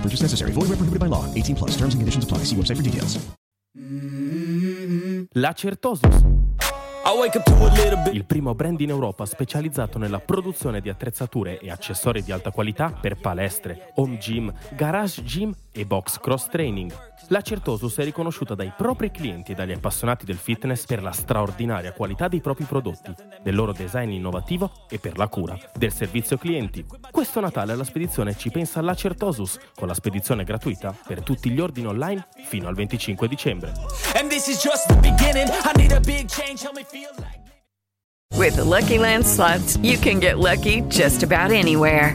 Purchase necessary. Void where prohibited by law. 18 plus. Terms and conditions apply. See website for details. La Certosus. Il primo brand in Europa specializzato nella produzione di attrezzature e accessori di alta qualità per palestre, home gym, garage gym e box cross training. La Certosus è riconosciuta dai propri clienti e dagli appassionati del fitness per la straordinaria qualità dei propri prodotti, del loro design innovativo e per la cura del servizio clienti. Questo Natale la spedizione ci pensa alla Certosus con la spedizione gratuita per tutti gli ordini online fino al 25 dicembre. With the Lucky Land slots, you can get lucky just about anywhere.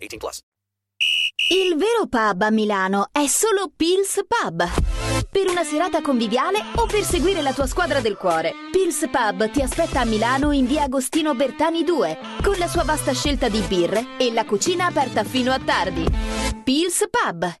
18 plus. Il vero pub a Milano è solo Pils Pub. Per una serata conviviale o per seguire la tua squadra del cuore, Pils Pub ti aspetta a Milano in via Agostino Bertani 2, con la sua vasta scelta di birre e la cucina aperta fino a tardi. Pils Pub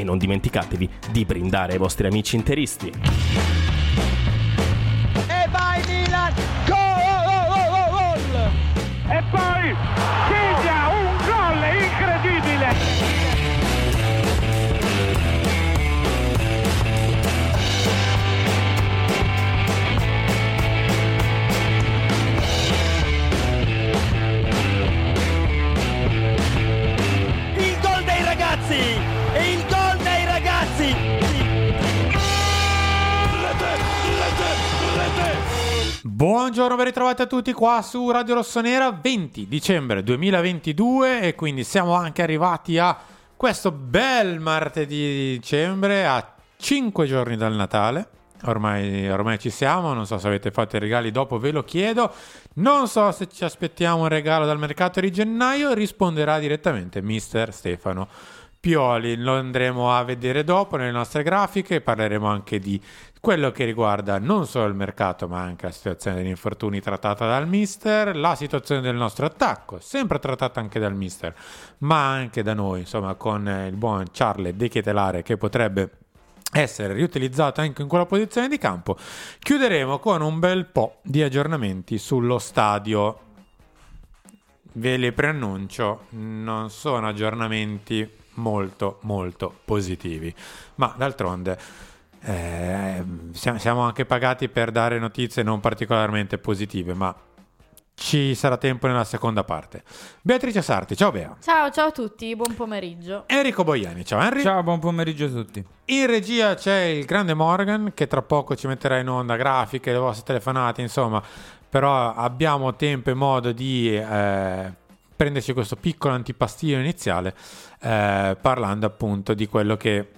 e non dimenticatevi di brindare ai vostri amici interisti. E vai Milan! Gol! E poi Buongiorno, ben ritrovati a tutti qua su Radio Rossonera, 20 dicembre 2022 e quindi siamo anche arrivati a questo bel martedì di dicembre, a 5 giorni dal Natale. Ormai, ormai ci siamo, non so se avete fatto i regali dopo, ve lo chiedo. Non so se ci aspettiamo un regalo dal mercato di gennaio, risponderà direttamente mister Stefano Pioli. Lo andremo a vedere dopo nelle nostre grafiche, parleremo anche di quello che riguarda non solo il mercato, ma anche la situazione degli infortuni trattata dal mister, la situazione del nostro attacco, sempre trattata anche dal mister, ma anche da noi, insomma, con il buon Charles De Ketelare che potrebbe essere riutilizzato anche in quella posizione di campo. Chiuderemo con un bel po' di aggiornamenti sullo stadio. Ve li preannuncio, non sono aggiornamenti molto molto positivi, ma d'altronde eh, siamo, siamo anche pagati per dare notizie non particolarmente positive, ma ci sarà tempo nella seconda parte. Beatrice Sarti, ciao Bea. Ciao, ciao a tutti, buon pomeriggio. Enrico Boiani, ciao Henry. Ciao, buon pomeriggio a tutti. In regia c'è il grande Morgan che tra poco ci metterà in onda grafiche, le vostre telefonate, insomma, però abbiamo tempo e modo di eh, prenderci questo piccolo antipastino iniziale eh, parlando appunto di quello che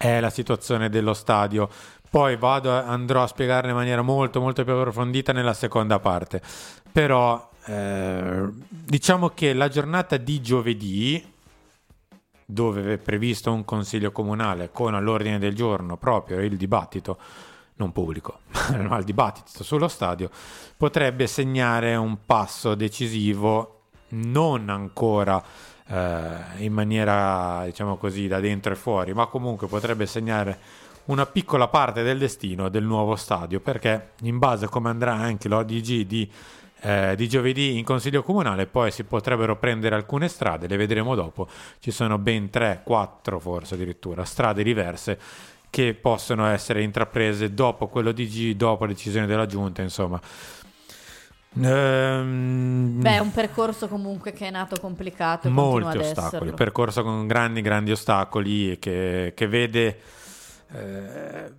è la situazione dello stadio. Poi vado, andrò a spiegarne in maniera molto molto più approfondita nella seconda parte. Però eh, diciamo che la giornata di giovedì, dove è previsto un consiglio comunale con all'ordine del giorno proprio il dibattito, non pubblico, ma il dibattito sullo stadio, potrebbe segnare un passo decisivo, non ancora in maniera, diciamo così, da dentro e fuori, ma comunque potrebbe segnare una piccola parte del destino del nuovo stadio, perché in base a come andrà anche l'ODG di, eh, di giovedì in Consiglio Comunale, poi si potrebbero prendere alcune strade, le vedremo dopo, ci sono ben 3, 4 forse addirittura, strade diverse che possono essere intraprese dopo quello DG, dopo la decisione della giunta, insomma. Ehm, Beh, è un percorso comunque che è nato complicato. Molti ostacoli, esserlo. percorso con grandi, grandi ostacoli che, che vede eh,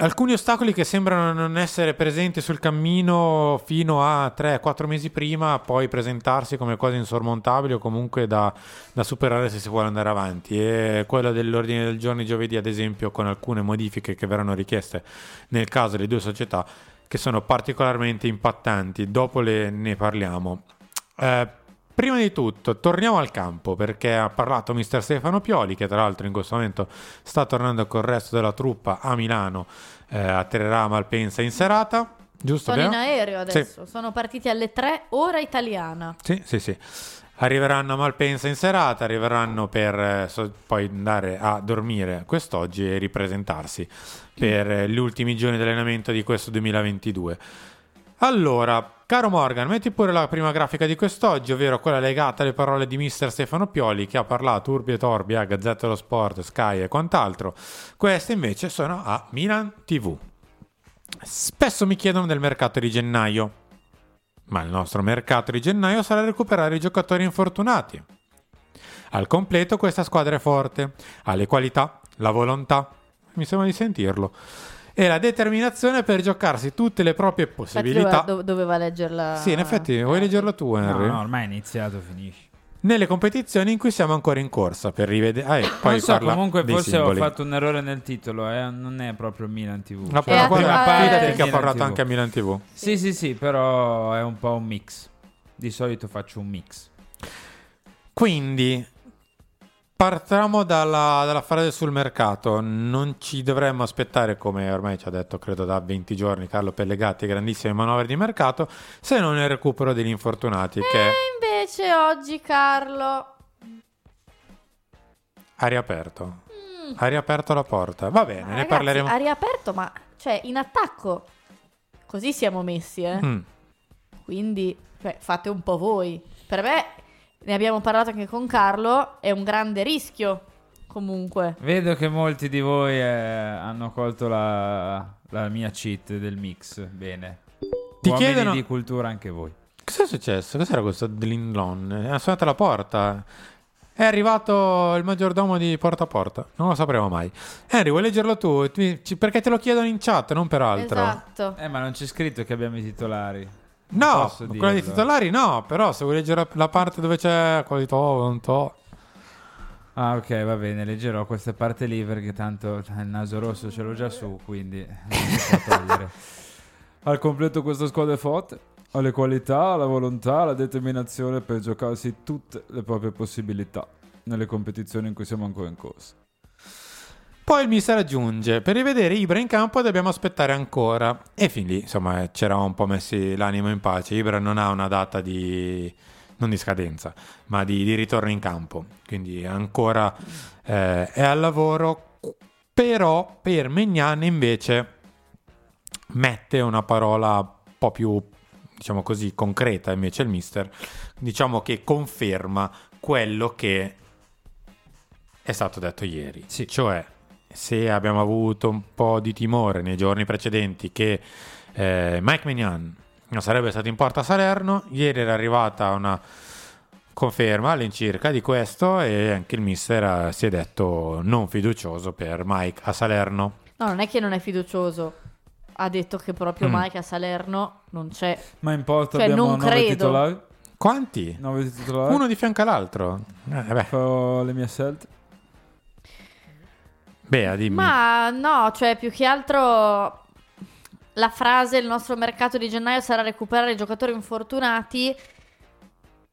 alcuni ostacoli che sembrano non essere presenti sul cammino fino a 3-4 mesi prima, poi presentarsi come cose insormontabili o comunque da, da superare se si vuole andare avanti. E quello dell'ordine del giorno di giovedì, ad esempio, con alcune modifiche che verranno richieste nel caso delle due società, che sono particolarmente impattanti. Dopo le, ne parliamo. Eh, prima di tutto, torniamo al campo perché ha parlato mister Stefano Pioli, che tra l'altro in questo momento sta tornando con il resto della truppa a Milano. Eh, atterrerà a Malpensa in serata. Giusto? Sono in aereo Sì. adesso, sono partiti alle 3 ora italiana. Sì, sì, sì. Arriveranno a Malpensa in serata, arriveranno per eh, so- poi andare a dormire quest'oggi e ripresentarsi per eh, gli ultimi giorni di allenamento di questo 2022. Allora, caro Morgan, metti pure la prima grafica di quest'oggi, ovvero quella legata alle parole di mister Stefano Pioli che ha parlato urbi e torbi a Gazzetta dello Sport, Sky e quant'altro. Queste invece sono a Milan TV. Spesso mi chiedono del mercato di gennaio, ma il nostro mercato di gennaio sarà recuperare i giocatori infortunati. Al completo questa squadra è forte, ha le qualità, la volontà, mi sembra di sentirlo, e la determinazione per giocarsi tutte le proprie Infatti possibilità. doveva, doveva leggerla. Sì, in effetti, vuoi leggerla tu, No, Henry? no, ormai è iniziato, finisci. Nelle competizioni in cui siamo ancora in corsa per rivedere. Ah, e poi so, comunque forse simboli. ho fatto un errore nel titolo, eh, non è proprio Milan TV. La Cioè, la prima parte che ha parlato TV. anche a Milan TV. Sì, sì, sì, però è un po' un mix. Di solito faccio un mix. Quindi partiamo dalla, dalla frase sul mercato. Non ci dovremmo aspettare, come ormai ci ha detto, credo da 20 giorni Carlo Pellegatti, grandissime manovre di mercato, se non il recupero degli infortunati, che E invece oggi, Carlo. ha riaperto. Ha riaperto la porta. Va bene, ne Ragazzi, parleremo. ha riaperto, ma cioè in attacco. Così siamo messi, eh. Mm. Quindi cioè, fate un po' voi. Per me, ne abbiamo parlato anche con Carlo, è un grande rischio. Comunque. Vedo che molti di voi eh, hanno colto la, la mia cheat del mix. Bene. Ti Uomini chiedono- di cultura anche voi. Cosa è successo? Cos'era questo Dlindlon? Ha suonato la porta. È arrivato il maggiordomo di porta a porta. Non lo sapremo mai. Henry, vuoi leggerlo tu? Perché te lo chiedono in chat, non per altro. Esatto. Eh, ma non c'è scritto che abbiamo i titolari. No, quella dei titolari no, però se vuoi leggere la parte dove c'è quello di to, non to. Ah, ok, va bene, leggerò questa parte lì perché tanto il naso rosso ce l'ho già su, quindi non si può togliere. Al completo questa squadra è forte, ha le qualità, la volontà, la determinazione per giocarsi tutte le proprie possibilità nelle competizioni in cui siamo ancora in corsa. Poi il mister aggiunge, per rivedere Ibra in campo dobbiamo aspettare ancora. E fin lì, insomma, c'eravamo un po' messi l'animo in pace. Ibra non ha una data di, non di scadenza, ma di, di ritorno in campo. Quindi ancora eh, è al lavoro. Però per Megnan invece mette una parola un po' più, diciamo così, concreta invece il mister. Diciamo che conferma quello che è stato detto ieri. Cioè, se abbiamo avuto un po' di timore nei giorni precedenti che eh, Mike Mignan non sarebbe stato in porta a Salerno. Ieri era arrivata una conferma all'incirca di questo e anche il mister eh, si è detto non fiducioso per Mike a Salerno. No, non è che non è fiducioso. Ha detto che proprio Mm. Mike a Salerno non c'è. Ma in porta Cioè, abbiamo non nove credo. titolari. Quanti? Nove titolari. Uno di fianco all'altro. Eh, beh. Fa le mie scelte. Bea, dimmi. Ma no, cioè più che altro la frase il nostro mercato di gennaio sarà recuperare i giocatori infortunati.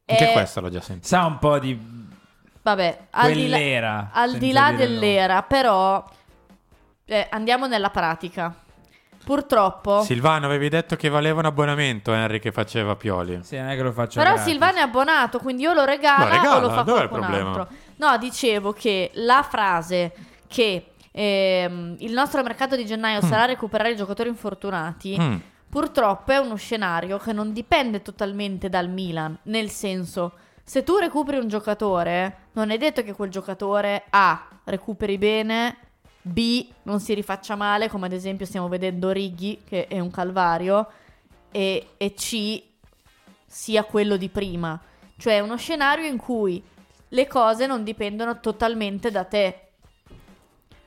Anche è- questo l'ho già sentito. Sa un po' di Vabbè, al di là, quell'era. al di là dell'era, però eh, andiamo nella pratica. Purtroppo, Silvano, avevi detto che valeva un abbonamento Henry che faceva Pioli. Sì, non è che lo faccio però gratis. Silvano è abbonato, quindi o lo regala, Lo regala, o lo fa dov'è il qualcun problema? altro. No, dicevo che la frase che ehm, il nostro mercato di gennaio sarà recuperare i giocatori infortunati. Mm. Purtroppo è uno scenario che non dipende totalmente dal Milan, nel senso, se tu recuperi un giocatore, non è detto che quel giocatore A recuperi bene, B non si rifaccia male, come ad esempio stiamo vedendo Righi, che è un calvario, e, e C sia quello di prima. Cioè è uno scenario in cui le cose non dipendono totalmente da te.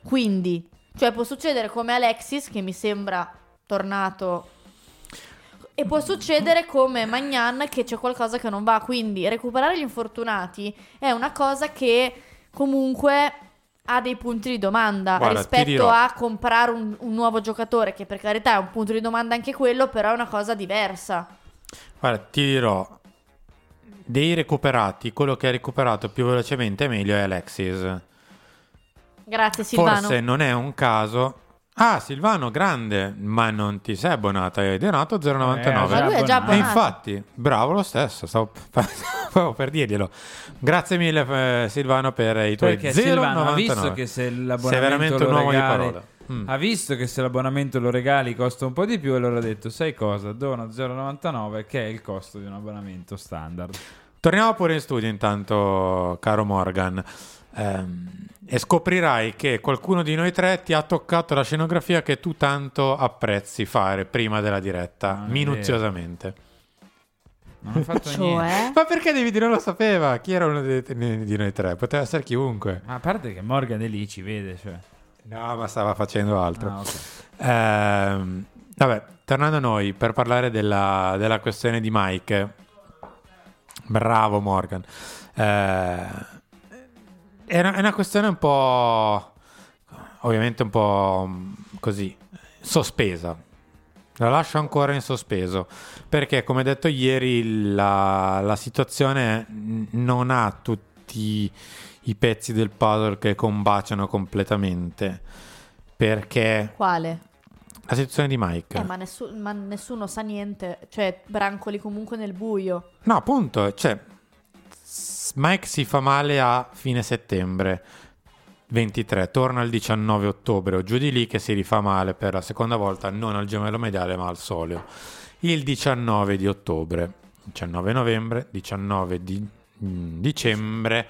Quindi, cioè può succedere come Alexis, che mi sembra tornato e può succedere come Magnan che c'è qualcosa che non va, quindi recuperare gli infortunati è una cosa che comunque ha dei punti di domanda Guarda, rispetto a comprare un, un nuovo giocatore, che per carità è un punto di domanda anche quello, però è una cosa diversa. Guarda, ti dirò. Dei recuperati, quello che ha recuperato più velocemente e meglio è Alexis. Grazie Silvano. Forse non è un caso. Ah, Silvano, grande, ma non ti sei abbonato, hai donato 0,99. Eh, Ma lui è già E abbonato. infatti, bravo lo stesso, stavo stavo per dirglielo. Grazie mille eh, Silvano per i tuoi 0,99. Perché Silvano ha visto che se l'abbonamento Sei veramente lo un uomo di regali, parola. Mm. ha visto che se l'abbonamento lo regali costa un po' di più e allora ha detto sai cosa dono 0,99 che è il costo di un abbonamento standard Torniamo pure in studio intanto, caro Morgan. Ehm, e scoprirai che qualcuno di noi tre ti ha toccato la scenografia che tu tanto apprezzi fare prima della diretta, è minuziosamente. non ha fatto niente Cioè? Ma perché David non lo sapeva? Chi era uno dei- di noi tre? Poteva essere chiunque. Ma a parte che Morgan è lì ci vede cioè No, ma stava facendo altro. Ah, ok. Ehm, vabbè, tornando a noi per parlare della, della questione di Mike. Bravo Morgan. Eh, è, una, è una questione un po'... Ovviamente un po' mm, così, sospesa. La lascio ancora in sospeso perché, come detto ieri, la, la situazione non ha tutti i pezzi del puzzle che combaciano completamente. Perché Quale? la situazione di Mike. Eh, ma, nessu- ma nessuno sa niente, cioè brancoli comunque nel buio. No, appunto, cioè, Mike si fa male a fine settembre 23, torna il 19 ottobre o giù di lì che si rifà male per la seconda volta, non al gemello mediale ma al soleo. Il 19 di ottobre, 19 novembre, 19 di mm, dicembre.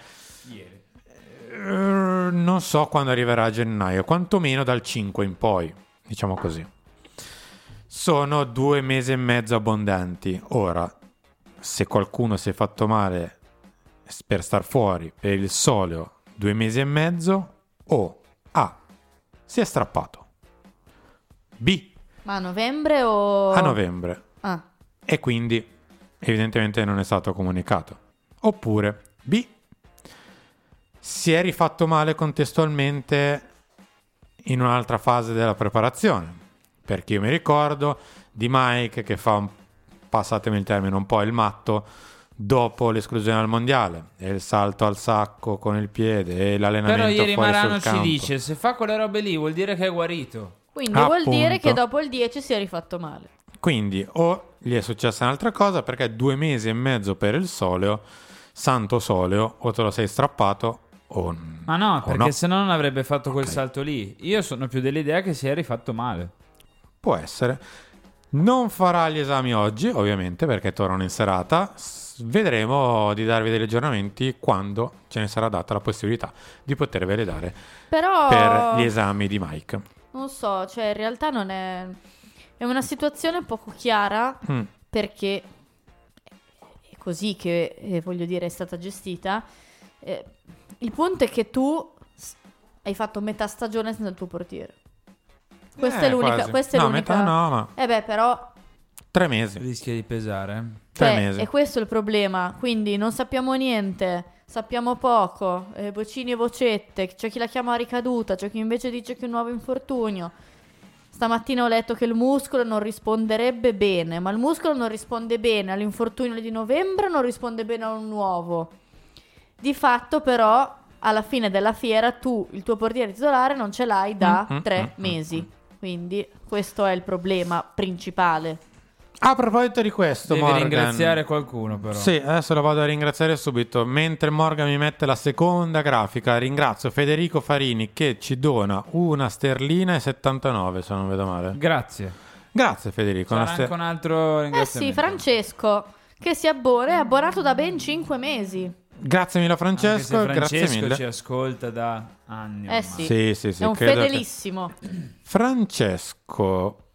Eh, non so quando arriverà a gennaio, quantomeno dal 5 in poi, diciamo così. Sono due mesi e mezzo abbondanti. Ora, se qualcuno si è fatto male per star fuori per il soleo due mesi e mezzo, o A. Si è strappato. B. Ma a novembre o... A novembre. Ah, E quindi evidentemente non è stato comunicato. Oppure B. Si è rifatto male contestualmente in un'altra fase della preparazione. Perché io mi ricordo di Mike che fa, un, passatemi il termine, un po' il matto dopo l'esclusione al mondiale e il salto al sacco con il piede e l'allenamento però ieri fuori Marano ci dice se fa quelle robe lì vuol dire che è guarito quindi vuol Appunto. dire che dopo il 10 si è rifatto male. Quindi o gli è successa un'altra cosa perché due mesi e mezzo per il soleo, santo soleo, o te lo sei strappato o ma no o perché no. se no non avrebbe fatto quel Ok. salto lì io sono più dell'idea che si è rifatto male Può essere. Non farà gli esami oggi, ovviamente, perché tornano in serata. Vedremo di darvi degli aggiornamenti quando ce ne sarà data la possibilità di potervele dare Però... per gli esami di Mike. Non so, cioè in realtà non è... È una situazione poco chiara Mm. perché è così che, eh, voglio dire, è stata gestita. Eh, il punto è che tu hai fatto metà stagione senza il tuo portiere. Questa Eh, è l'unica. Questa è No, l'unica... metà no, ma- Eh beh, però Tre mesi. Rischia di pesare. Tre cioè, mesi. E questo è il problema. Quindi non sappiamo niente, sappiamo poco. eh, vocini e vocette. C'è chi la chiama ricaduta, c'è chi invece dice che è un nuovo infortunio. Stamattina ho letto che il muscolo non risponderebbe bene, ma il muscolo non risponde bene all'infortunio di novembre, non risponde bene a un nuovo. Di fatto, però, alla fine della fiera, tu il tuo portiere titolare non ce l'hai da Mm, tre mm, mm, mesi. Quindi, questo è il problema principale. A proposito di questo, Devi Morgan. ringraziare qualcuno, però. Sì, adesso lo vado a ringraziare subito. Mentre Morgan mi mette la seconda grafica, ringrazio Federico Farini che ci dona una sterlina e 79, se non vedo male. Grazie. Grazie Federico. Una ster- anche un altro Eh sì, ringraziamento. Francesco, che si abbona, è abbonato da ben 5 mesi. Grazie mille Anche Francesco, se grazie Francesco mille. ci ascolta da anni. Eh sì, Sì, sì, sì, è un credo che- fedelissimo. Francesco,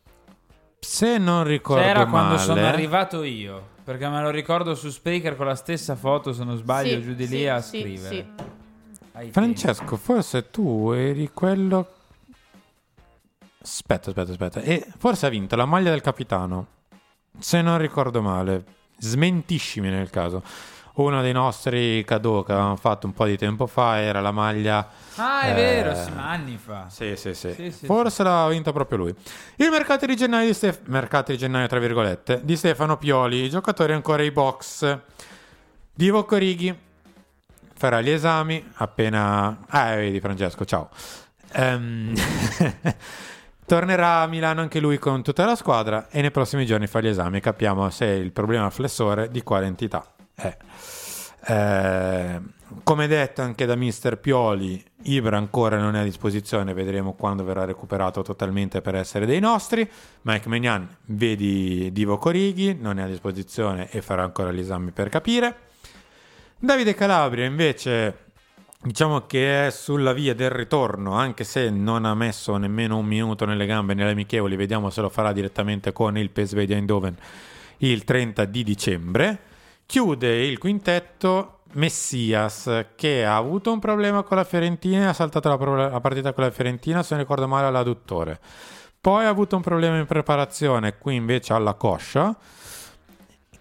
se non ricordo C'era male, quando sono arrivato io. Perché me lo ricordo su Spreaker con la stessa foto, se non sbaglio, Sì, giù di sì, lì a sì, scrivere. Francesco, forse tu eri quello. Aspetta, aspetta, aspetta. E forse ha vinto la maglia del capitano. Se non ricordo male, smentiscimi nel caso. Uno dei nostri cadeau che avevamo fatto un po' di tempo fa era la maglia. Ah, è eh, vero, sì, anni fa. Sì, sì, sì. Sì, sì, Forse l'ha vinta proprio lui. Il mercato di gennaio, di Stef- mercato di gennaio, tra virgolette, di Stefano Pioli. I giocatori ancora ai box. Divo Corighi farà gli esami appena. Ah, vedi, Francesco, ciao. Ehm, Tornerà a Milano anche lui con tutta la squadra e nei prossimi giorni fa gli esami. Capiamo se il problema flessore di quale entità è. Eh, come detto anche da mister Pioli, Ibra ancora non è a disposizione, vedremo quando verrà recuperato totalmente per essere dei nostri. Mike Magnan, vedi Divo Corighi, non è a disposizione e farà ancora gli esami per capire. Davide Calabria invece diciamo che è sulla via del ritorno, anche se non ha messo nemmeno un minuto nelle gambe nelle amichevoli, vediamo se lo farà direttamente con il PSV di Eindhoven il 30 di dicembre. Chiude il quintetto Messias che ha avuto un problema con la Fiorentina e ha saltato la, pro- la partita con la Fiorentina, se non ricordo male all'adduttore. Poi ha avuto un problema in preparazione, qui invece alla coscia,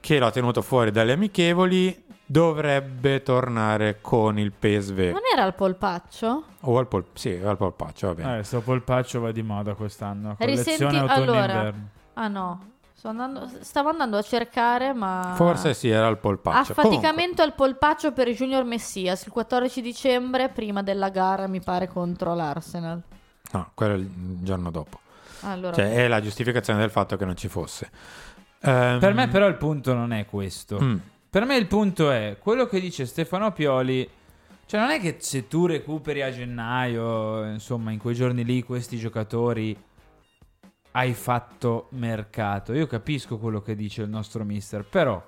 che l'ha tenuto fuori dalle amichevoli. Dovrebbe tornare con il PSV. Non era al polpaccio? O al, pol- sì, al polpaccio, va bene. Eh, sto polpaccio va di moda quest'anno. Risenti allora. Ah no, andando- stavo andando a cercare, ma Forse sì, era il polpaccio. Affaticamento al polpaccio per Junior Messias il 14 dicembre, prima della gara, mi pare, contro l'Arsenal. Comunque- No, quello è il giorno dopo. Allora, Cioè, è la giustificazione del fatto che non ci fosse. Ehm, Per me però il punto non è questo. Mm. Per me il punto è quello che dice Stefano Pioli. Cioè non è che se tu recuperi a gennaio, insomma, in quei giorni lì questi giocatori hai fatto mercato. Io capisco quello che dice il nostro mister, però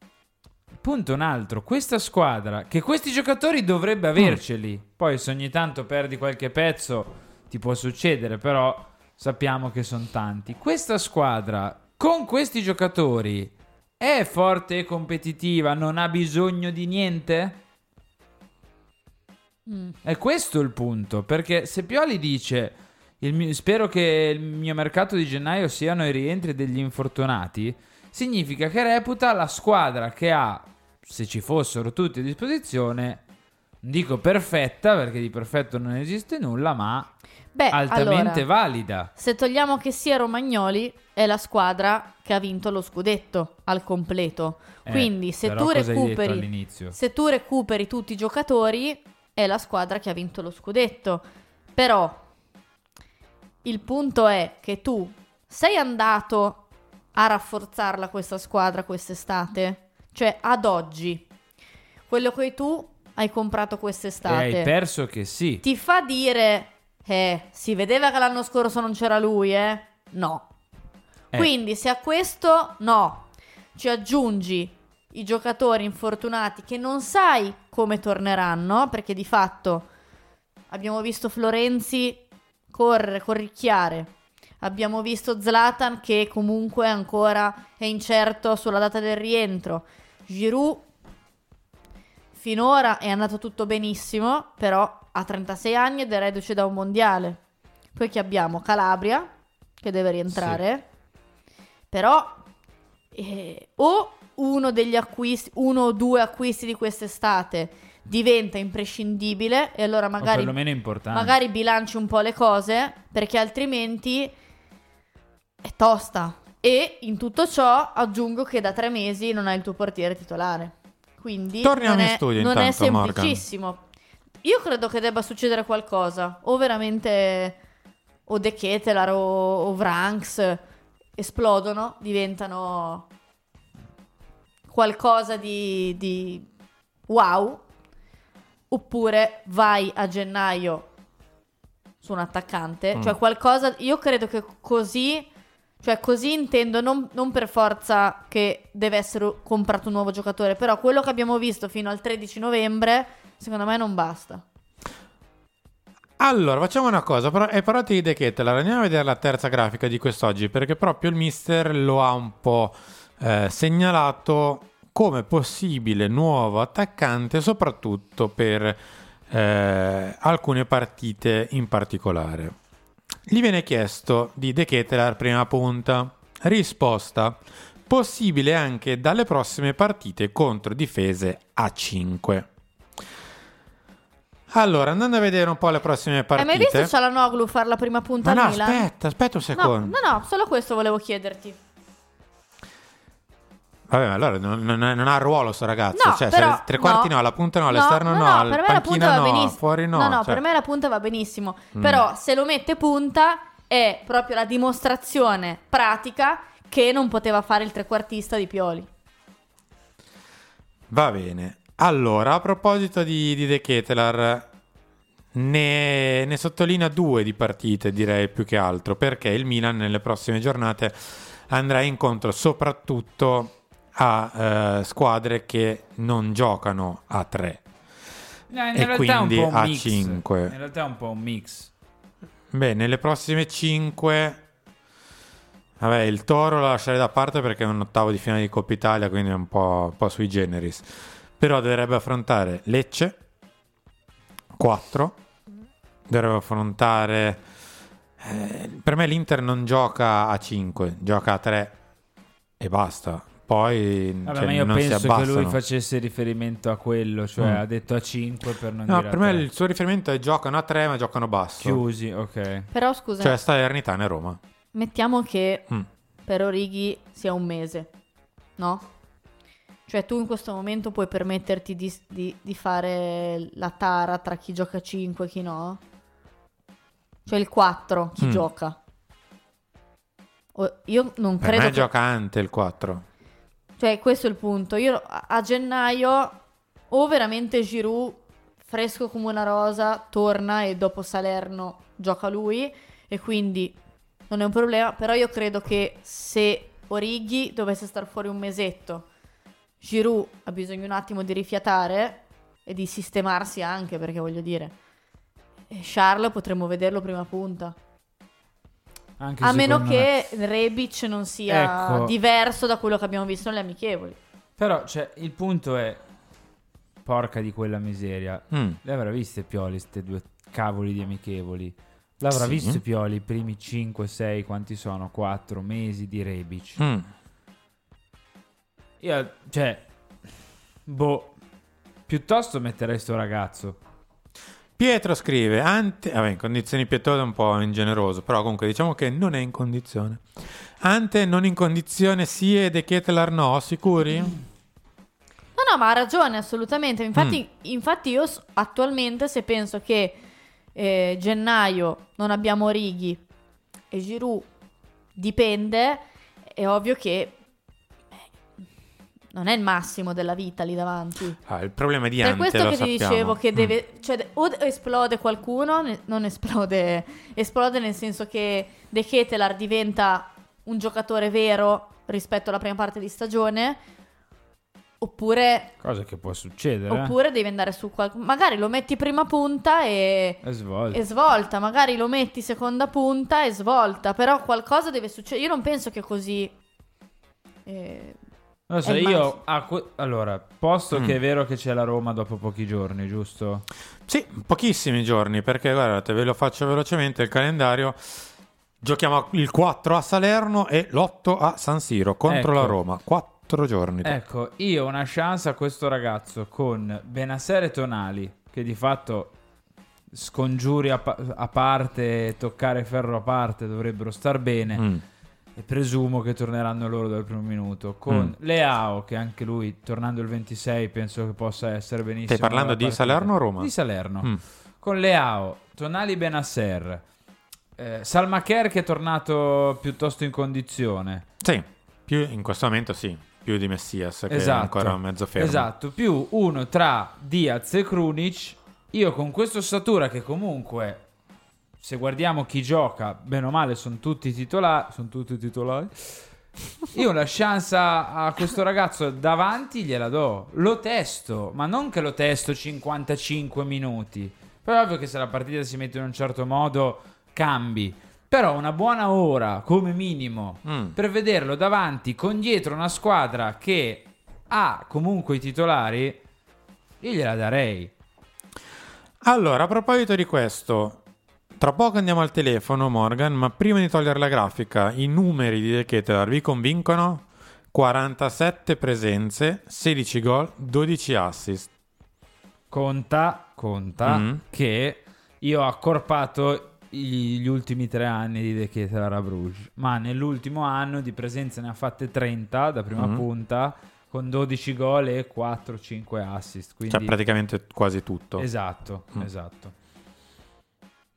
il punto è un altro. Questa squadra, che questi giocatori dovrebbe averceli. Poi se ogni tanto perdi qualche pezzo ti può succedere, però sappiamo che sono tanti. Questa squadra con questi giocatori è forte e competitiva, non ha bisogno di niente? Mm. È questo il punto, perché se Pioli dice mio- spero che il mio mercato di gennaio siano i rientri degli infortunati, significa che reputa la squadra che ha, se ci fossero tutti a disposizione, dico perfetta, perché di perfetto non esiste nulla, ma Beh, altamente allora, valida. se togliamo che sia Romagnoli, è la squadra che ha vinto lo scudetto al completo. Eh, Quindi se tu recuperi se tu recuperi tutti i giocatori, è la squadra che ha vinto lo scudetto. Però il punto è che tu sei andato a rafforzarla questa squadra quest'estate? Cioè, ad oggi, quello che tu hai comprato E quest'estate hai perso che sì. ti fa dire, eh, si vedeva che l'anno scorso non c'era lui, eh? No. Eh. Quindi se a questo, no, ci aggiungi i giocatori infortunati che non sai come torneranno, perché di fatto abbiamo visto Florenzi correre, corricchiare, Abbiamo visto Zlatan che comunque ancora è incerto sulla data del rientro. Giroud finora è andato tutto benissimo, però ha 36 anni ed è reduce da un mondiale. Poi che abbiamo Calabria che deve rientrare. Però eh, o uno degli acquisti, uno o due acquisti di quest'estate diventa imprescindibile e allora magari magari bilanci un po' le cose perché altrimenti è tosta. E in tutto ciò aggiungo che da tre mesi non hai il tuo portiere titolare. Quindi Torniamo non in è, studio non è intanto, Morgan. semplicissimo. Io credo che debba succedere qualcosa. O veramente o De Ketelar o, o Vranks esplodono, diventano qualcosa di, di wow. Oppure vai a gennaio su un attaccante. Mm. Cioè qualcosa... Io credo che così... Cioè così intendo non, non per forza che deve essere comprato un nuovo giocatore, però quello che abbiamo visto fino al 13 novembre, secondo me non basta. Allora, facciamo una cosa, però, hai parlato di De Ketelaar, andiamo a vedere la terza grafica di quest'oggi, perché proprio il mister lo ha un po' eh, segnalato come possibile nuovo attaccante, soprattutto per eh, alcune partite in particolare. Gli viene chiesto di De Ketelaar prima punta. Risposta: possibile anche dalle prossime partite contro difese a 5. Allora, andando a vedere un po' le prossime Hai partite. mai visto Cialanoglu fare la prima punta no, Milan? aspetta, aspetta un No, secondo. no, no, solo questo volevo chiederti. Vabbè, ma allora non, non- non ha ruolo sto ragazzo. No, cioè, però- tre quarti no. no, la punta no, l'esterno no, no, per me la punta va no, benissimo. fuori no. No, no, cioè. per me la punta va benissimo. Mm. Però se lo mette punta è proprio la dimostrazione pratica che non poteva fare il trequartista di Pioli. Va bene. Allora, a proposito di, di De Ketelaar, ne, ne sottolinea due di partite, direi più che altro, perché il Milan nelle prossime giornate andrà incontro soprattutto a eh, squadre che non giocano a 3 Eh, in e realtà è un quindi po' un a mix. 5. In realtà è un po' un mix. Beh, nelle prossime 5... Vabbè, il Toro lo lascerei da parte perché è un ottavo di finale di Coppa Italia, quindi è un po', un po' sui generis. Però dovrebbe affrontare Lecce, 4. Dovrebbe affrontare... eh, per me l'Inter non gioca a 5, gioca a 3 e basta. Poi Vabbè, cioè, ma io non si penso che lui facesse riferimento a quello, cioè Mm. ha detto a 5 per non No, dire per me il suo riferimento è giocano a 3 ma giocano basso. Chiusi, ok. Però scusa, Cioè Salernitana e Roma. mettiamo che Mm. per Orighi sia un mese, no? Cioè tu in questo momento puoi permetterti di, di- di fare la tara tra chi gioca 5 e chi no? Cioè il 4, chi Mm. gioca? O- io non Per credo me che... gioca Ante il 4. Cioè, questo è il punto. Io a, gennaio o veramente Giroud fresco come una rosa torna e dopo Salerno gioca lui e quindi non è un problema, però io credo che se Orighi dovesse star fuori un mesetto, Giroud ha bisogno un attimo di rifiatare e di sistemarsi anche, perché voglio dire, Charles potremmo vederlo prima punta. Anche A meno secondo me. che Rebic non sia Ecco. diverso da quello che abbiamo visto nelle amichevoli. Però, cioè, il punto è... Porca di quella miseria. Mm. Le avrà viste Pioli, ste due cavoli di amichevoli. L'avrà Sì. visto Pioli i primi 5, 6, quanti sono? 4 mesi di Rebic. Mm. Io, cioè... Boh... Piuttosto metterei sto ragazzo. Pietro scrive, Ante, vabbè, in condizioni pietose è un po' ingeneroso, però comunque diciamo che non è in condizione. Ante non in condizione sì e De Ketelaar no, sicuri? No, no, ma ha ragione, assolutamente. Infatti, infatti io attualmente se penso che eh, gennaio non abbiamo Righi e Giroud dipende, è ovvio che non è il massimo della vita lì davanti. Ah, il problema di Per Ante questo lo che ti sappiamo. dicevo che Mm. deve, cioè, de- o esplode qualcuno, non esplode, esplode nel senso che De Ketelar diventa un giocatore vero rispetto alla prima parte di stagione, Oppure, Cosa che può succedere. eh. oppure devi andare su qual- Magari lo metti prima punta e... E svolta. e svolta. Magari lo metti seconda punta e svolta. Però qualcosa deve succedere. Io non penso che così... eh, Non lo so, io... que- allora, posto Mm. che è vero che c'è la Roma dopo pochi giorni, giusto? Sì, pochissimi giorni, perché guardate, ve lo faccio velocemente il calendario. Giochiamo il 4 a Salerno e l'8 a San Siro contro Ecco. la Roma. Quattro giorni. dopo. Ecco, io ho una chance a questo ragazzo con Benasser e Tonali, che di fatto scongiuri a, pa- a parte, toccare ferro a parte, dovrebbero star bene. Mm. E presumo che torneranno loro dal primo minuto. Con Mm. Leao, che anche lui, tornando il 26, penso che possa essere benissimo. Stai parlando di. Salerno o Roma? Di Salerno. Mm. Con Leao, Tonali Benasser. Eh, Salmacher che è tornato piuttosto in condizione. Sì, più in questo momento sì, più di Messias che è ancora mezzo fermo. Esatto, più uno tra Diaz e Krunic. Io con questo Satura che comunque, se guardiamo chi gioca, bene o male sono tutti titolari. Sono tutti titolari. Io la chance a, a questo ragazzo davanti gliela do. Lo testo, ma non che lo testo 55 minuti. Poi è ovvio che se la partita si mette in un certo modo cambi. Però una buona ora, come minimo, Mm. per vederlo davanti con dietro una squadra che ha comunque i titolari, io gliela darei. Allora, a proposito di questo, tra poco andiamo al telefono, Morgan, ma prima di togliere la grafica, i numeri di De Ketelaar vi convincono? 47 presenze, 16 gol, 12 assist. Conta, conta Mm. che io ho accorpato gli, ultimi tre anni di De Ketelaar a Bruges, ma nell'ultimo anno di presenze ne ha fatte 30 da prima Mm. punta, con 12 gol e 4-5 assist. Quindi... Cioè praticamente quasi tutto. Esatto, Mm. esatto.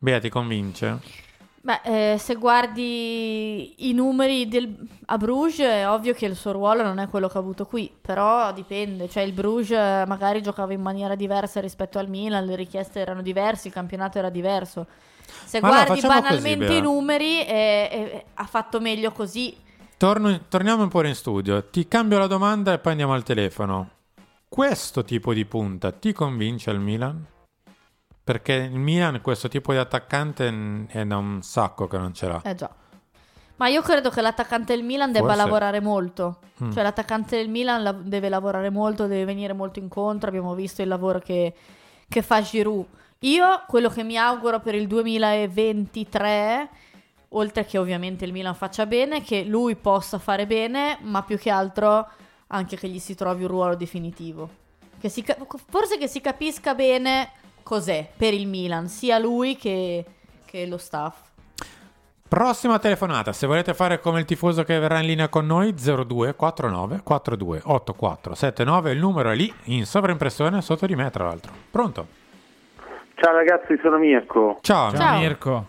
Bea, ti convince? Beh, eh, se guardi i numeri del, a Bruges, è ovvio che il suo ruolo non è quello che ha avuto qui, però dipende, cioè il Bruges eh, magari giocava in maniera diversa rispetto al Milan, le richieste erano diverse, il campionato era diverso. Se Ma guardi così, banalmente Bea. i numeri, eh, eh, ha fatto meglio così. Torno- torniamo un po' in studio. Ti cambio la domanda e poi andiamo al telefono. Questo tipo di punta ti convince il Milan? Perché il Milan questo tipo di attaccante è da un sacco che non ce l'ha. Eh già. Ma io credo che l'attaccante del Milan debba Forse. lavorare molto. Mm. Cioè l'attaccante del Milan la- deve lavorare molto, deve venire molto incontro. Abbiamo visto il lavoro che, che fa Giroud. Io quello che mi auguro per il 2023, oltre che ovviamente il Milan faccia bene, che lui possa fare bene, ma più che altro anche che gli si trovi un ruolo definitivo. Che si forse che si capisca bene cos'è per il Milan, sia lui che, che lo staff. Prossima telefonata, se volete fare come il tifoso che verrà in linea con noi, 0249 42 84 79, il numero è lì in sovraimpressione sotto di me tra l'altro. Pronto? Ciao ragazzi, sono Mirko. Ciao, Ciao Mirko.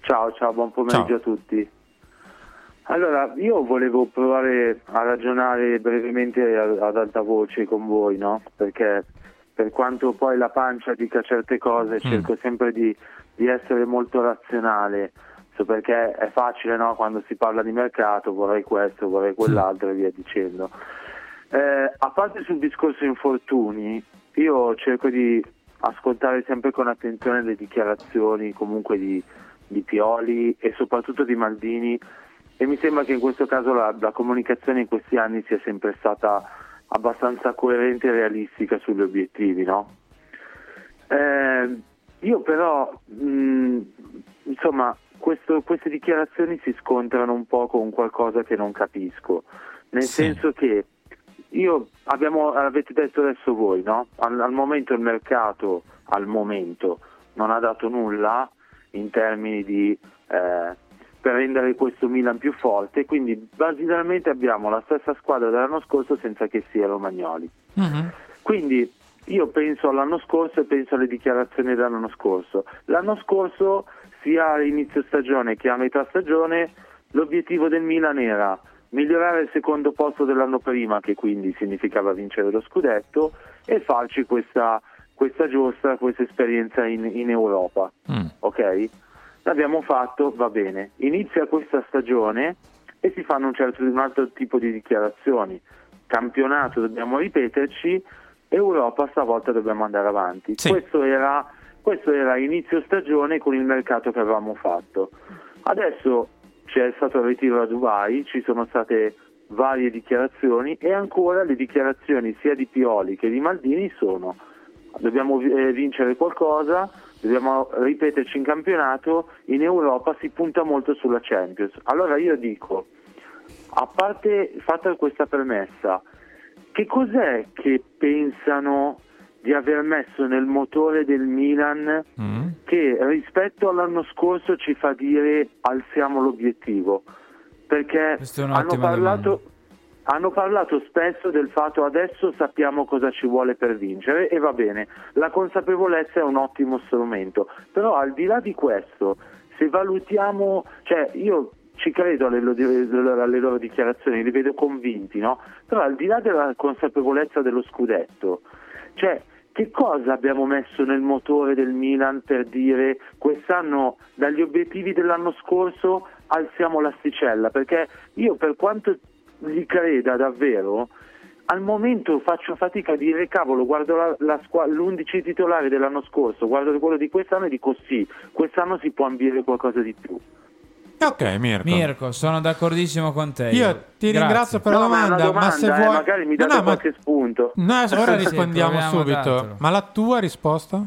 Ciao, ciao, buon pomeriggio Ciao. a tutti. Allora, io volevo provare a ragionare brevemente ad alta voce con voi, no? Perché per quanto poi la pancia dica certe cose, cerco sempre di, di essere molto razionale, so perché è facile, no? Quando si parla di mercato, vorrei questo, vorrei quell'altro e via dicendo. Eh, a parte sul discorso infortuni, io cerco di ascoltare sempre con attenzione le dichiarazioni comunque di, di Pioli e soprattutto di Maldini e mi sembra che in questo caso la, la comunicazione in questi anni sia sempre stata abbastanza coerente e realistica sugli obiettivi, no? Eh, io però, mh, insomma, questo- queste dichiarazioni si scontrano un po' con qualcosa che non capisco, nel senso che io abbiamo, avete detto adesso voi, no? Al, al momento il mercato, al momento, non ha dato nulla in termini di eh, per rendere questo Milan più forte, quindi basicamente abbiamo la stessa squadra dell'anno scorso senza che sia Romagnoli. Quindi io penso all'anno scorso e penso alle dichiarazioni dell'anno scorso. L'anno scorso, sia a inizio stagione che a metà stagione, l'obiettivo del Milan era migliorare il secondo posto dell'anno prima, che quindi significava vincere lo scudetto, e farci questa, questa giostra, questa esperienza in, in Europa. Ok? L'abbiamo fatto, va bene. Inizia questa stagione e si fanno un, certo, un altro tipo di dichiarazioni. campionato dobbiamo ripeterci, Europa stavolta dobbiamo andare avanti. Sì. Questo, era, questo era inizio stagione con il mercato che avevamo fatto. Adesso c'è stato il ritiro a Dubai, ci sono state varie dichiarazioni e ancora le dichiarazioni sia di Pioli che di Maldini sono dobbiamo eh, vincere qualcosa, dobbiamo ripeterci in campionato, in Europa si punta molto sulla Champions. Allora io dico, a parte fatta questa premessa, che cos'è che pensano di aver messo nel motore del Milan Mm. che rispetto all'anno scorso ci fa dire alziamo l'obiettivo? Perché hanno parlato, hanno parlato spesso del fatto adesso sappiamo cosa ci vuole per vincere e va bene, la consapevolezza è un ottimo strumento, però al di là di questo, se valutiamo, cioè io ci credo alle, alle loro dichiarazioni, li vedo convinti, no? Però al di là della consapevolezza dello scudetto, cioè che cosa abbiamo messo nel motore del Milan per dire quest'anno dagli obiettivi dell'anno scorso alziamo l'asticella? Perché io per quanto gli creda davvero, al momento faccio fatica a dire cavolo, guardo la, la squa- l'11 titolare dell'anno scorso, guardo quello di quest'anno e dico sì, quest'anno si può ambire qualcosa di più. Ok, Mirko. Mirko, sono d'accordissimo con te. Io ti Grazie. ringrazio per la No, ma è una domanda, ma se domanda, eh, vuoi... magari mi No, date no, ma- qualche spunto. No, ora rispondiamo subito. Ma la tua risposta?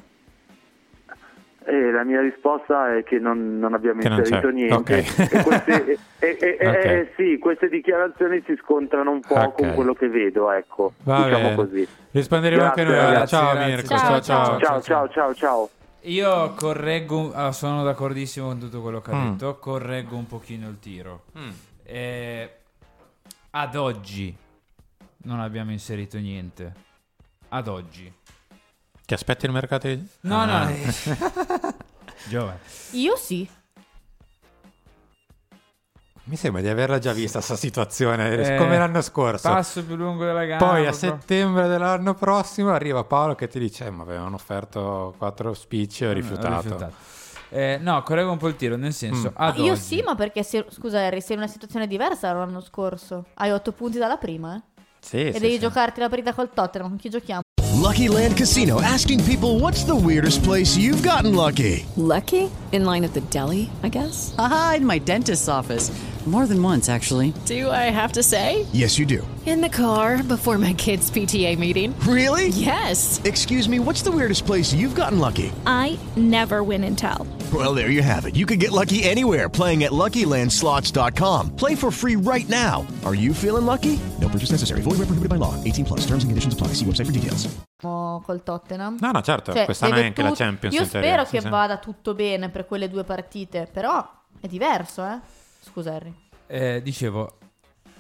Eh, la mia risposta è che non, non abbiamo Che non inserito c'è. niente. Ok. E queste, e- e- e- Ok. eh, sì, queste dichiarazioni si scontrano un po' Ok. con quello che vedo, ecco, Va diciamo bene. così. Risponderemo anche noi. Grazie, ragazzi, ciao grazie. Mirko, Ciao, ciao ciao. ciao. Ciao, ciao, ciao, ciao. Io correggo, ah, sono d'accordissimo con tutto quello che ha Mm. detto, correggo un pochino il tiro. Mm. Eh, ad oggi non abbiamo inserito niente. Ad oggi. Ti aspetti il mercato? di- No, Ah. no. Giovane. Io sì. Mi sembra di averla già vista questa situazione, Eh, come l'anno scorso. Passo più lungo della gamba. Poi a settembre dell'anno prossimo arriva Paolo che ti dice: "Eh, Ma avevano offerto quattro speech e ho Ho rifiutato. rifiutato. Eh, no, correggo un po' il tiro, nel senso, Mm. ad Io oggi- sì, ma perché se- scusa Harry, sei in una situazione diversa dall'anno scorso. Hai 8 punti dalla prima, eh? Sì, e sì, devi sì. giocarti la partita col Tottenham. Con chi giochiamo? Lucky Land Casino asking people what's the weirdest place you've gotten lucky? Lucky? In line at the deli, I guess? Aha, in my dentist's office. More than once, actually. Do I have to say? Yes, you do. In the car before my kids' PTA meeting. Really? Yes. Excuse me, what's the weirdest place you've gotten lucky? I never win and tell. Well, there you have it. You can get lucky anywhere playing at LuckyLandSlots.com. Play for free right now. Are you feeling lucky? No purchase necessary. Void where prohibited by law. 18 plus. Terms and conditions apply. See website for details. Col Tottenham. No, no, certo, Cioè, quest'anno è anche la tut- Champions. Io spero che sì. vada tutto bene per quelle due partite, però è diverso, eh? Scusa Harry. Eh, dicevo,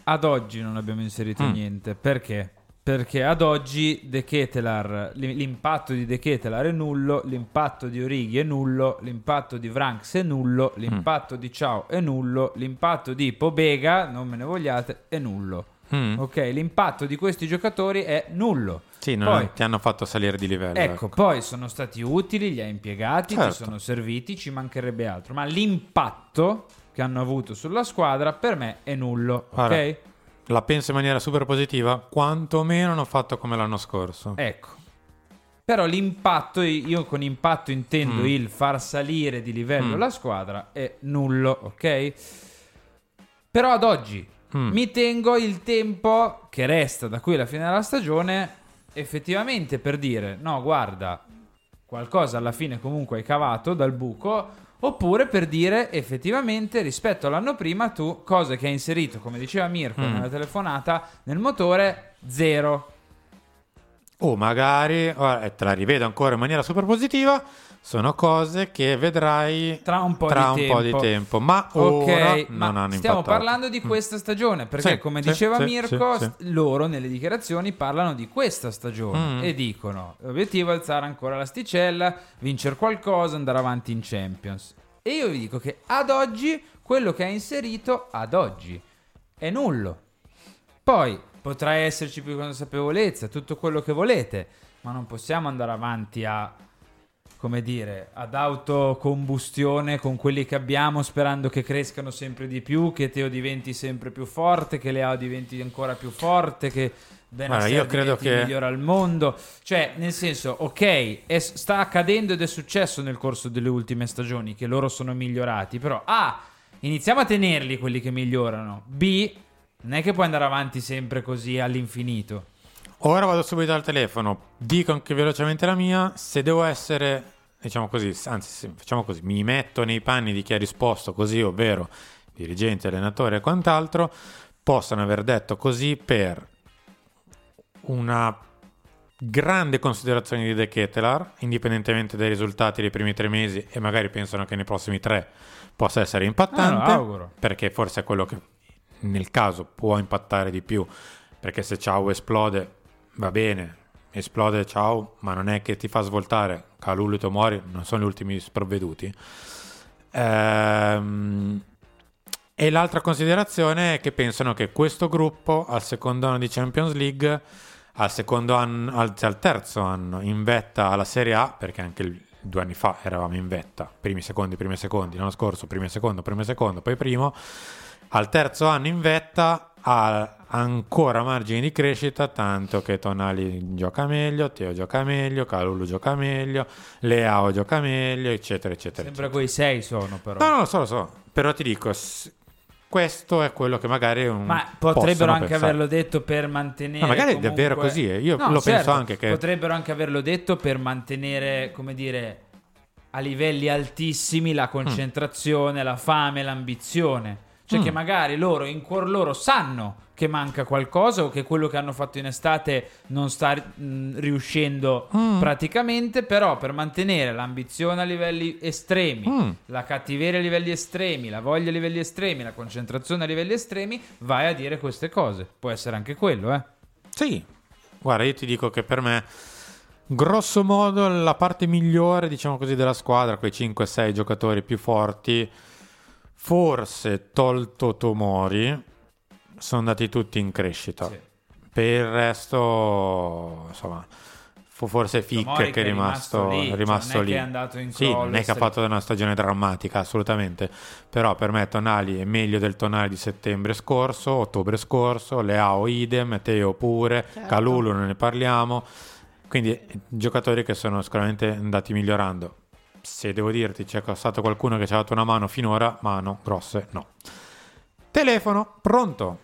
ad oggi non abbiamo inserito Mm. niente. Perché? Perché ad oggi De Ketelar, l'impatto di De Ketelar è nullo, l'impatto di Orighi è nullo, l'impatto di Vranks è nullo, Mm. l'impatto di Ciao è nullo, l'impatto di Pobega, non me ne vogliate, è nullo. Mm. Ok, l'impatto di questi giocatori è nullo. Sì, non Poi, ti hanno fatto salire di livello. Ecco, poi sono stati utili, li ha impiegati, Certo. ci sono serviti, ci mancherebbe altro. Ma l'impatto che hanno avuto sulla squadra per me è nullo, Guarda, ok? La penso in maniera super positiva, quantomeno hanno fatto come l'anno scorso. Ecco. Però l'impatto, io con impatto intendo Mm. il far salire di livello Mm. la squadra, è nullo, ok? Però ad oggi Mm. mi tengo il tempo che resta da qui alla fine della stagione effettivamente per dire, no, guarda, qualcosa alla fine comunque hai cavato dal buco, oppure per dire effettivamente rispetto all'anno prima tu, cose che hai inserito, come diceva Mirko Mm. nella telefonata, nel motore, zero. O magari, guarda, e te la rivedo ancora in maniera super positiva, sono cose che vedrai tra un po' tra di un tempo. po' di tempo. Ma ora ma non hanno stiamo impattato. parlando di Mm. questa stagione perché Sì, come sì, diceva sì, Mirko st- loro nelle dichiarazioni parlano di questa stagione Mm. e dicono l'obiettivo è alzare ancora l'asticella vincere qualcosa andare avanti in Champions e io vi dico che ad oggi quello che ha inserito ad oggi è nullo poi potrà esserci più consapevolezza tutto quello che volete ma non possiamo andare avanti a come dire, ad autocombustione con quelli che abbiamo, sperando che crescano sempre di più, che Teo diventi sempre più forte, che Leao diventi ancora più forte, che Guarda, io credo diventi che- migliore al mondo. Cioè, nel senso, ok, è- sta accadendo ed è successo nel corso delle ultime stagioni che loro sono migliorati, però A, iniziamo a tenerli quelli che migliorano. B, non è che puoi andare avanti sempre così all'infinito. Ora vado subito al telefono, dico anche velocemente la mia, se devo essere, diciamo così, anzi facciamo così, mi metto nei panni di chi ha risposto così, ovvero dirigente, allenatore e quant'altro, possono aver detto così per una grande considerazione di De Ketelaar, indipendentemente dai risultati dei primi tre mesi e magari pensano che nei prossimi tre possa essere impattante, Ah, auguro. perché forse è quello che nel caso può impattare di più, perché se Ciao esplode va bene, esplode Ciao, ma non è che ti fa svoltare, Calulu e Tomori non sono gli ultimi sprovveduti. Ehm, e l'altra considerazione è che pensano che questo gruppo al secondo anno di Champions League, al anno, al, al terzo anno in vetta alla Serie A, perché anche il- due anni fa eravamo in vetta, primi, secondi, primi, secondi, l'anno scorso primo e secondo, primo e secondo, poi primo, al terzo anno in vetta ancora margini di crescita, tanto che Tonali gioca meglio, Teo gioca meglio, Calulu gioca meglio, Leao gioca meglio, eccetera, eccetera. Sempre quei sei sono però. No, no, lo so, lo so. Però ti dico, questo è quello che magari un Ma potrebbero anche pensare. averlo detto per mantenere. Ma magari è comunque- davvero così, eh. Io No, lo penso certo, anche che- Potrebbero anche averlo detto per mantenere, come dire, a livelli altissimi la concentrazione, la fame, l'ambizione. Cioè, Mm. che magari loro in cuor loro sanno che manca qualcosa o che quello che hanno fatto in estate non sta mh, riuscendo Mm. praticamente, però per mantenere l'ambizione a livelli estremi, Mm. la cattiveria a livelli estremi, la voglia a livelli estremi, la concentrazione a livelli estremi, vai a dire queste cose. Può essere anche quello, eh. Sì, guarda, io ti dico che per me, grosso modo, la parte migliore, diciamo così, della squadra, quei 5-6 giocatori più forti, forse tolto Tomori, sono andati tutti in crescita. Per il resto, insomma, fu forse Fic Tomori che è rimasto, lì, cioè, rimasto non è lì. che è andato in sì, non è che ha fatto una stagione drammatica, assolutamente. Però per me Tonali è meglio del Tonali di settembre scorso, ottobre scorso, Leao idem, Teo pure, Certo. Calulu non ne parliamo. Quindi giocatori che sono sicuramente andati migliorando. Se devo dirti c'è stato qualcuno che ci ha dato una mano finora, mano grosse no. Telefono, pronto?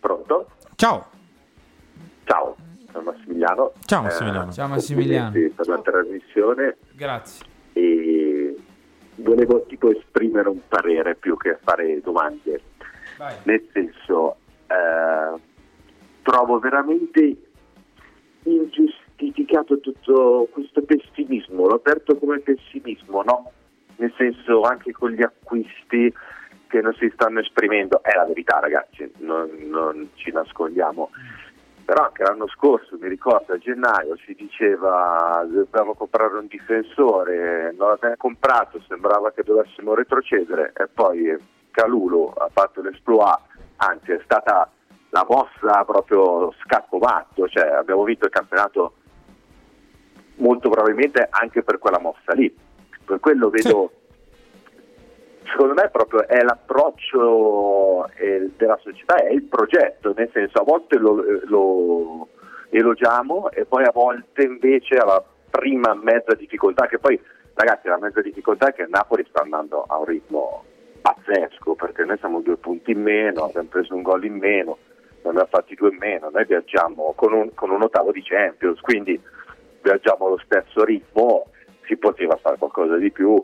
Pronto? Ciao. Ciao, sono Massimiliano. Ciao, Massimiliano. Eh, Ciao, Massimiliano. per la trasmissione Grazie. e volevo tipo esprimere un parere più che fare domande. Vai. Nel senso, eh, trovo veramente ingiustificato tutto questo pessimismo, l'ho aperto come pessimismo, no? Nel senso anche con gli acquisti che non si stanno esprimendo, è la verità ragazzi, non, non ci nascondiamo. Però anche l'anno scorso, mi ricordo, a gennaio si diceva dobbiamo comprare un difensore, non l'abbiamo comprato, sembrava che dovessimo retrocedere e poi Calulu ha fatto l'esploit, anzi è stata la mossa proprio scaccomatto, cioè abbiamo vinto il campionato molto probabilmente anche per quella mossa lì. Per quello vedo, secondo me proprio è l'approccio eh, della società, è il progetto, nel senso a volte lo, lo elogiamo e poi a volte invece alla prima mezza difficoltà, che poi ragazzi la mezza difficoltà è che il Napoli sta andando a un ritmo pazzesco perché noi siamo due punti in meno, abbiamo preso un gol in meno, ne abbiamo fatti due in meno, noi viaggiamo con un, con un ottavo di Champions, quindi viaggiamo allo stesso ritmo, si poteva fare qualcosa di più.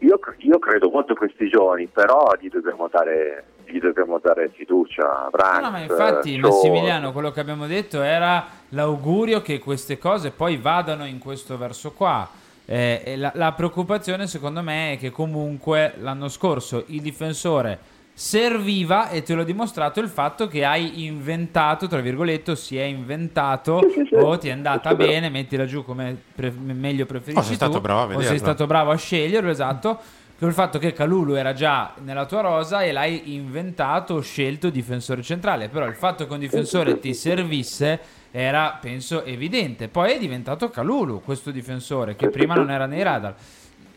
Io, io credo molto a questi giovani, però gli dobbiamo dare, gli dobbiamo dare fiducia. Brandt, No, ma infatti, Shaw, Massimiliano, quello che abbiamo detto era l'augurio che queste cose poi vadano in questo verso qua. Eh, la, la preoccupazione, secondo me, è che comunque l'anno scorso il difensore serviva e te l'ho dimostrato il fatto che hai inventato, tra virgolette, o si è inventato o ti è andata Questo è vero. bene, mettila giù come pre- meglio preferisci Oh, sei stato tu, bravo a o sei vederlo. stato bravo a sceglierlo, esatto. Col fatto che Calulu era già nella tua rosa e l'hai inventato o scelto difensore centrale. Però il fatto che un difensore ti servisse era, penso, evidente. Poi è diventato Calulu, questo difensore, che prima non era nei radar.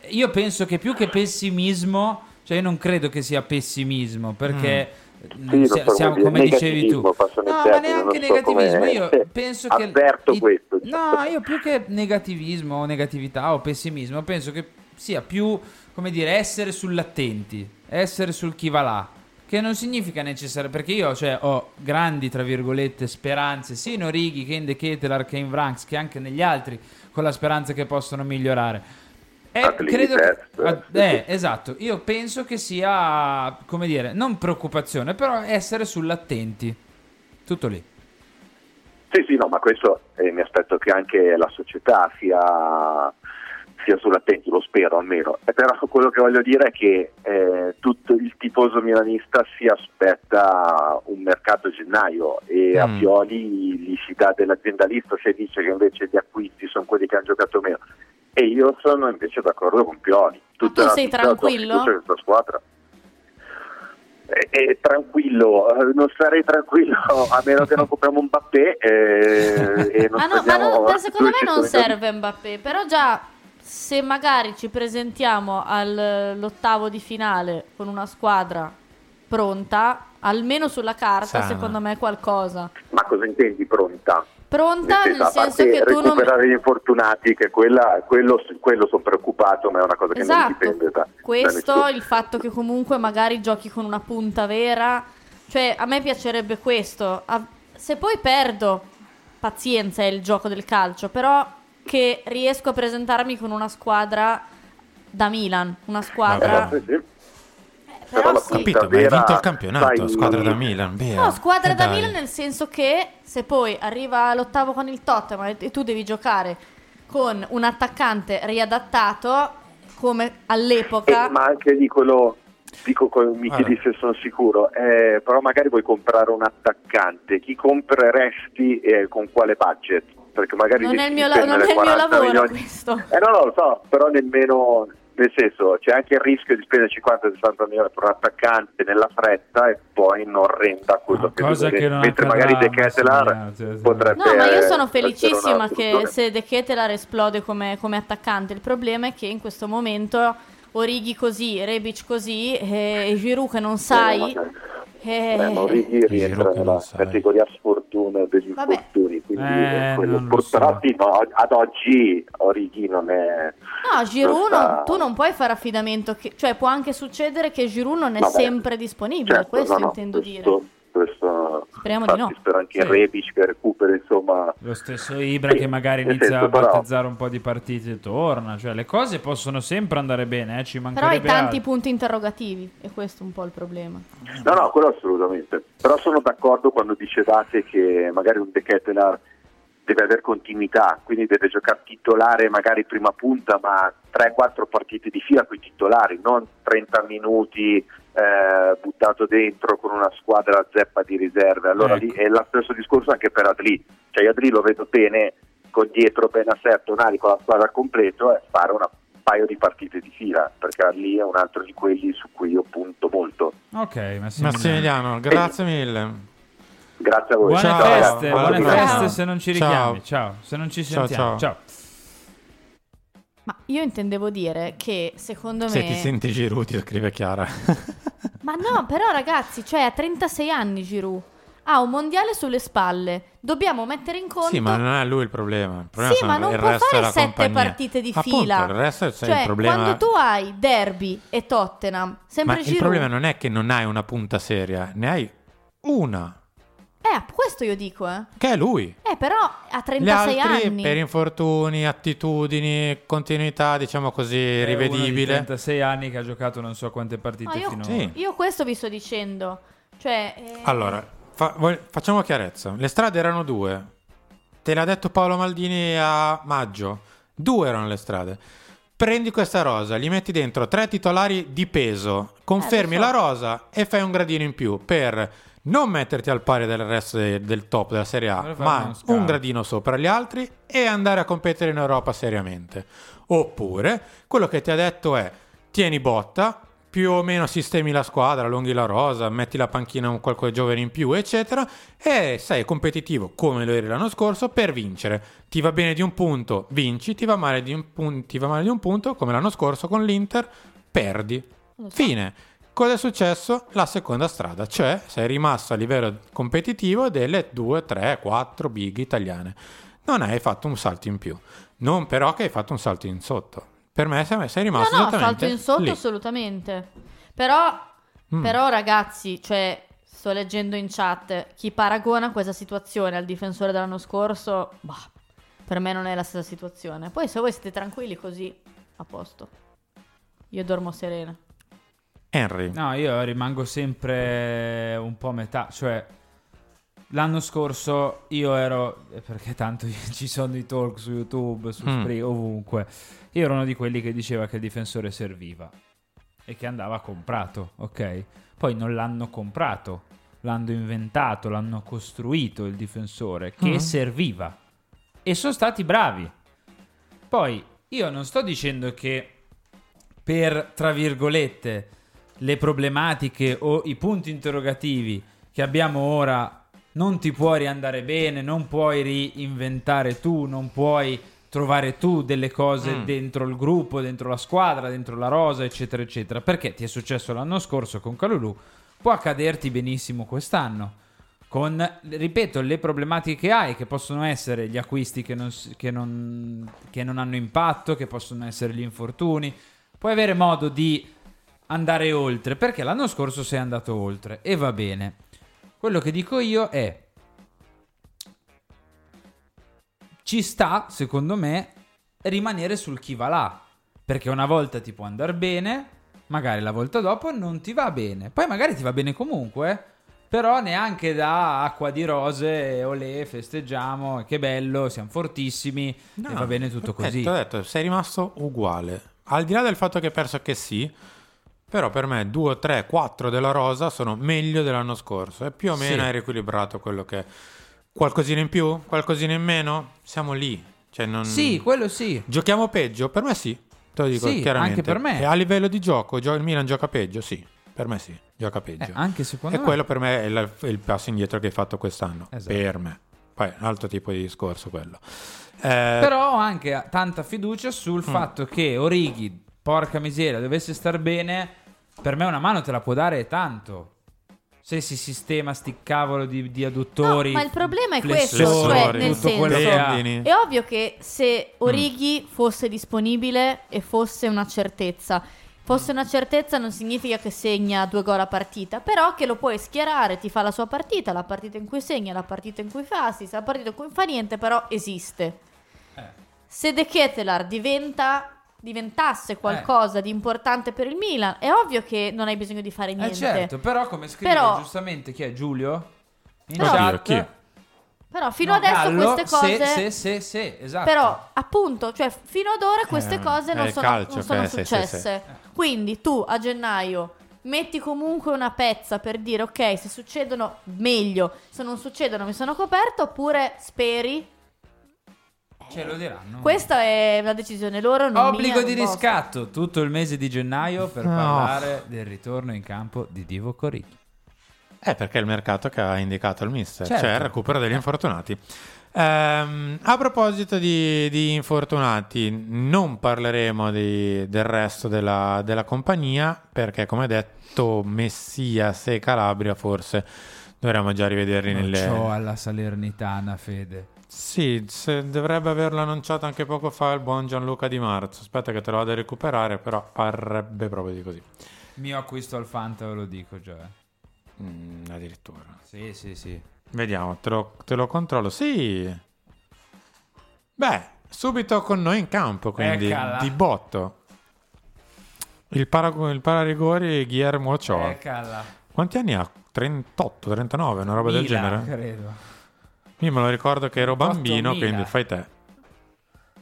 Io penso che più che pessimismo, cioè io non credo che sia pessimismo, perché... Sì, non sia- so siamo come dicevi tu, no, ma neanche so negativismo. come- Io penso che i- questo. No, io più che negativismo o negatività o pessimismo, penso che sia più, come dire, essere sull'attenti, essere sul chi va là. Che non significa necessario, perché io cioè, ho grandi, tra virgolette, speranze, sia in Orighi che in De Ketelar che in Vranks, che anche negli altri, con la speranza che possono migliorare. E lì credo ah, eh, esatto, io penso che sia, come dire, non preoccupazione, però essere sull'attenti. Tutto lì. Sì, sì, no, ma questo eh, mi aspetto che anche la società sia, sia sull'attenti, lo spero almeno. E però quello che voglio dire è che eh, tutto il tifoso milanista si aspetta un mercato a gennaio e a Mm. Pioli gli si dà dell'aziendalista se dice che invece gli acquisti sono quelli che hanno giocato meno. E io sono invece d'accordo con Pioli. Tutta tu la- sei tutta la tranquillo? in questa squadra. Eh, eh, tranquillo, eh, non sarei tranquillo a meno che non compriamo Mbappé eh, e non Ah no, ma, ma secondo me non serve Mbappé, però già se magari ci presentiamo all'ottavo di finale con una squadra pronta, almeno sulla carta, Sana. secondo me è qualcosa. Ma cosa intendi pronta? Pronta nel senso parte che tu non... recuperare gli infortunati, che quella, quello, quello sono preoccupato, ma è una cosa che non Esatto. dipende da, da Questo, nessuno. il fatto che comunque magari giochi con una punta vera, cioè a me piacerebbe questo. A- Se poi perdo, pazienza è il gioco del calcio, però che riesco a presentarmi con una squadra da Milan, una squadra... Sì, sì. Però sì. Ho capito, ma hai vinto il campionato, sai, squadra da Milan. Bea. No, squadra Eh, da dai. Milan nel senso che se poi arriva all'ottavo con il Tottenham e tu devi giocare con un attaccante riadattato come all'epoca... Eh, ma anche di quello dico mi chiedi se sono sicuro eh, però magari vuoi comprare un attaccante chi compreresti e con quale budget perché magari Non è il mio, la- non è il mio 40 lavoro milioni. questo. eh no no lo so però nemmeno nel senso c'è anche il rischio di spendere 50-60 milioni per un attaccante nella fretta e poi non renda quello che cosa che non mentre accadrà, magari De Ketelar cioè, potrebbe No, ma io eh, sono felicissima che se De Ketelar esplode come, come attaccante. Il problema è che in questo momento Orighi così, Rebic così e, e Giroud che non sai... Eh, eh, ma Origi rientra nella categoria sfortuna degli Vabbè. infortuni, quindi Eh, purtroppo no, ad oggi Origi non è... No, Giroud non sta- non- tu non puoi fare affidamento, che- cioè può anche succedere che Giroud non è Vabbè. sempre disponibile, Certo, questo no, no, intendo dire. Questo, Speriamo di no. spero anche in Sì. Rebic che recuperi insomma... Lo stesso Ibra Sì, che magari inizia senso, a però- battezzare un po' di partite e torna. Cioè, le cose possono sempre andare bene, eh, ci Però hai mancherebbe tanti altro. punti interrogativi e questo è un po' il problema. No, no, quello assolutamente. Però sono d'accordo quando dicevate che magari un De Ketelar deve avere continuità, quindi deve giocare titolare magari prima punta, ma 3-4 partite di fila con i titolari, non 30 minuti eh, buttato dentro con una squadra zeppa di riserve. Allora Ecco. lì è lo stesso discorso anche per Adli. Cioè io Adli lo vedo bene con dietro Benasser, Tonali con la squadra al completo e fare una paio di partite di fila, perché Adli è un altro di quelli su cui io punto molto. Ok, Massimiliano. Massimiliano, grazie mille. Grazie a voi. Buone Ciao, feste, ragazzi. buone Ciao. feste se non ci Ciao. richiami. Ciao, se non ci Ciao, sentiamo. ciao. Ma io intendevo dire che secondo me... Se ti senti Giroud, ti scrive Chiara. Ma no, però ragazzi, cioè ha 36 anni Giroud. Ha un mondiale sulle spalle. Dobbiamo mettere in conto Sì, ma non è lui il problema. Il problema Sì, ma non il può fare sette compagnia. partite di Appunto, fila. il resto è Cioè, il problema. quando tu hai Derby e Tottenham, sempre Ma il Giroud. problema non è che non hai una punta seria, ne hai una, Eh, questo io dico, eh. che è lui. Eh, però ha Gli 36 altri anni. per infortuni, attitudini, continuità, diciamo così, È uno di rivedibile. 36 anni che ha giocato non so quante partite No, io, finora. Sì. io questo vi sto dicendo. Cioè, eh, Allora, fa- voi- facciamo chiarezza. Le strade erano due. Te l'ha detto Paolo Maldini a maggio. Due erano le strade. Prendi questa rosa, gli metti dentro tre titolari di peso, confermi Eh, so. la rosa e fai un gradino in più per non metterti al pari del resto de- del top della Serie A, ma un gradino sopra gli altri e andare a competere in Europa seriamente. Oppure, quello che ti ha detto è tieni botta, più o meno sistemi la squadra, allunghi la rosa, metti la panchina un qualche giovane in più, eccetera, e sei competitivo come lo eri l'anno scorso per vincere. Ti va bene di un punto, vinci, ti va male di un, pun- ti va male di un punto, come l'anno scorso con l'Inter, perdi. Fine. Cosa è successo? La seconda strada, cioè sei rimasto a livello competitivo delle 2, 3, 4 big italiane. Non hai fatto un salto in più. Non però che hai fatto un salto in sotto. Per me sei, rimasto No, no, salto in sotto lì. assolutamente. Però, Mm. però ragazzi, cioè, sto leggendo in chat, chi paragona questa situazione al difensore dell'anno scorso, bah, per me non è la stessa situazione. Poi se voi siete tranquilli così, a posto. Io dormo serena. Henry. No, io rimango sempre un po' a metà, cioè l'anno scorso io ero eh, perché tanto ci sono i talk su YouTube, su Mm. Spree, ovunque. Io ero uno di quelli che diceva che il difensore serviva e che andava comprato, ok? Poi non l'hanno comprato, l'hanno inventato, l'hanno costruito il difensore che Mm. serviva e sono stati bravi. Poi io non sto dicendo che per, tra virgolette, le problematiche o i punti interrogativi che abbiamo ora non ti puoi riandare bene, non puoi reinventare tu, non puoi trovare tu delle cose Mm. dentro il gruppo, dentro la squadra, dentro la rosa, eccetera, eccetera. Perché ti è successo l'anno scorso con Calulu, può accaderti benissimo quest'anno. Con, ripeto, le problematiche che hai, che possono essere gli acquisti che non, che non- che non hanno impatto, che possono essere gli infortuni. Puoi avere modo di andare oltre, perché l'anno scorso sei andato oltre e va bene. Quello che dico io è ci sta, secondo me, rimanere sul chi va là, perché una volta ti può andare bene, magari la volta dopo non ti va bene. Poi magari ti va bene comunque, però neanche da acqua di rose, olè, festeggiamo, che bello, siamo fortissimi e va bene tutto perfetto, così. Ho detto, sei rimasto uguale. Al di là del fatto che hai perso che sì, però per me 2, 3, 4 della rosa sono meglio dell'anno scorso. E più o meno Sì. hai riequilibrato quello che... Qualcosina in più? Qualcosina in meno? Siamo lì. Cioè non... Sì, quello sì. Giochiamo peggio? Per me sì. Te lo dico Sì, chiaramente. anche per me. E a livello di gioco, gio- il Milan gioca peggio? Sì. Per me sì, gioca peggio. Eh, anche secondo e me. quello per me è il, è il passo indietro che hai fatto quest'anno. Esatto. Per me. Poi è un altro tipo di discorso quello. Eh, Però ho anche tanta fiducia sul Mm. fatto che Orighi, porca miseria, dovesse star bene, per me una mano te la può dare tanto. Se si sistema sti cavolo di, di adduttori, No, ma il problema è questo, cioè nel che senso, è ovvio che se Orighi fosse disponibile e fosse una certezza, fosse una certezza non significa che segna due gol a partita, però che lo puoi schierare, ti fa la sua partita, la partita in cui segna, la partita in cui fa assist, la partita in cui fa niente, però esiste. Eh. Se De Ketelar diventa diventasse qualcosa di importante per il Milan, è ovvio che non hai bisogno di fare Eh niente. certo, però come scrive Però- giustamente chi è Giulio? In Però- chat. Chi? Però fino No, adesso Gallo, queste cose Sì, sì, sì, sì, esatto. Però, appunto, cioè, fino ad ora queste Eh, cose non il sono, calcio non sono che- sì, sì, successe. Quindi tu a gennaio metti comunque una pezza per dire ok, se succedono meglio, se non succedono mi sono coperto, oppure speri. Ce lo diranno. Questa è una decisione loro. Non Obbligo mia, di non riscatto tutto il mese di gennaio per No. parlare del ritorno in campo di Divo Coricchi. Eh, perché è il mercato che ha indicato il mister, Certo. cioè il recupero degli infortunati. Ehm, a proposito di, di infortunati, non parleremo di- del resto della, della compagnia, perché come detto, Messias e Calabria forse dovremmo già rivederli Non nelle... c'ho alla Salernitana, Fede. Sì, se- dovrebbe averlo annunciato anche poco fa il buon Gianluca Di Marzo. Aspetta che te lo vado a recuperare, però parrebbe proprio di così. Mio acquisto al Fanta, ve lo dico già. eh. Mm, addirittura. Sì, sì, sì. Vediamo, te lo, te lo controllo. Sì. Beh, subito con noi in campo, quindi Eccala. di botto. Il, parago- il pararigori Guillermo Ochoa. Eccala. Quanti anni ha? 38, 39, una roba del Mila, genere? credo. Io me lo ricordo che ero bambino, 8.000. quindi fai te.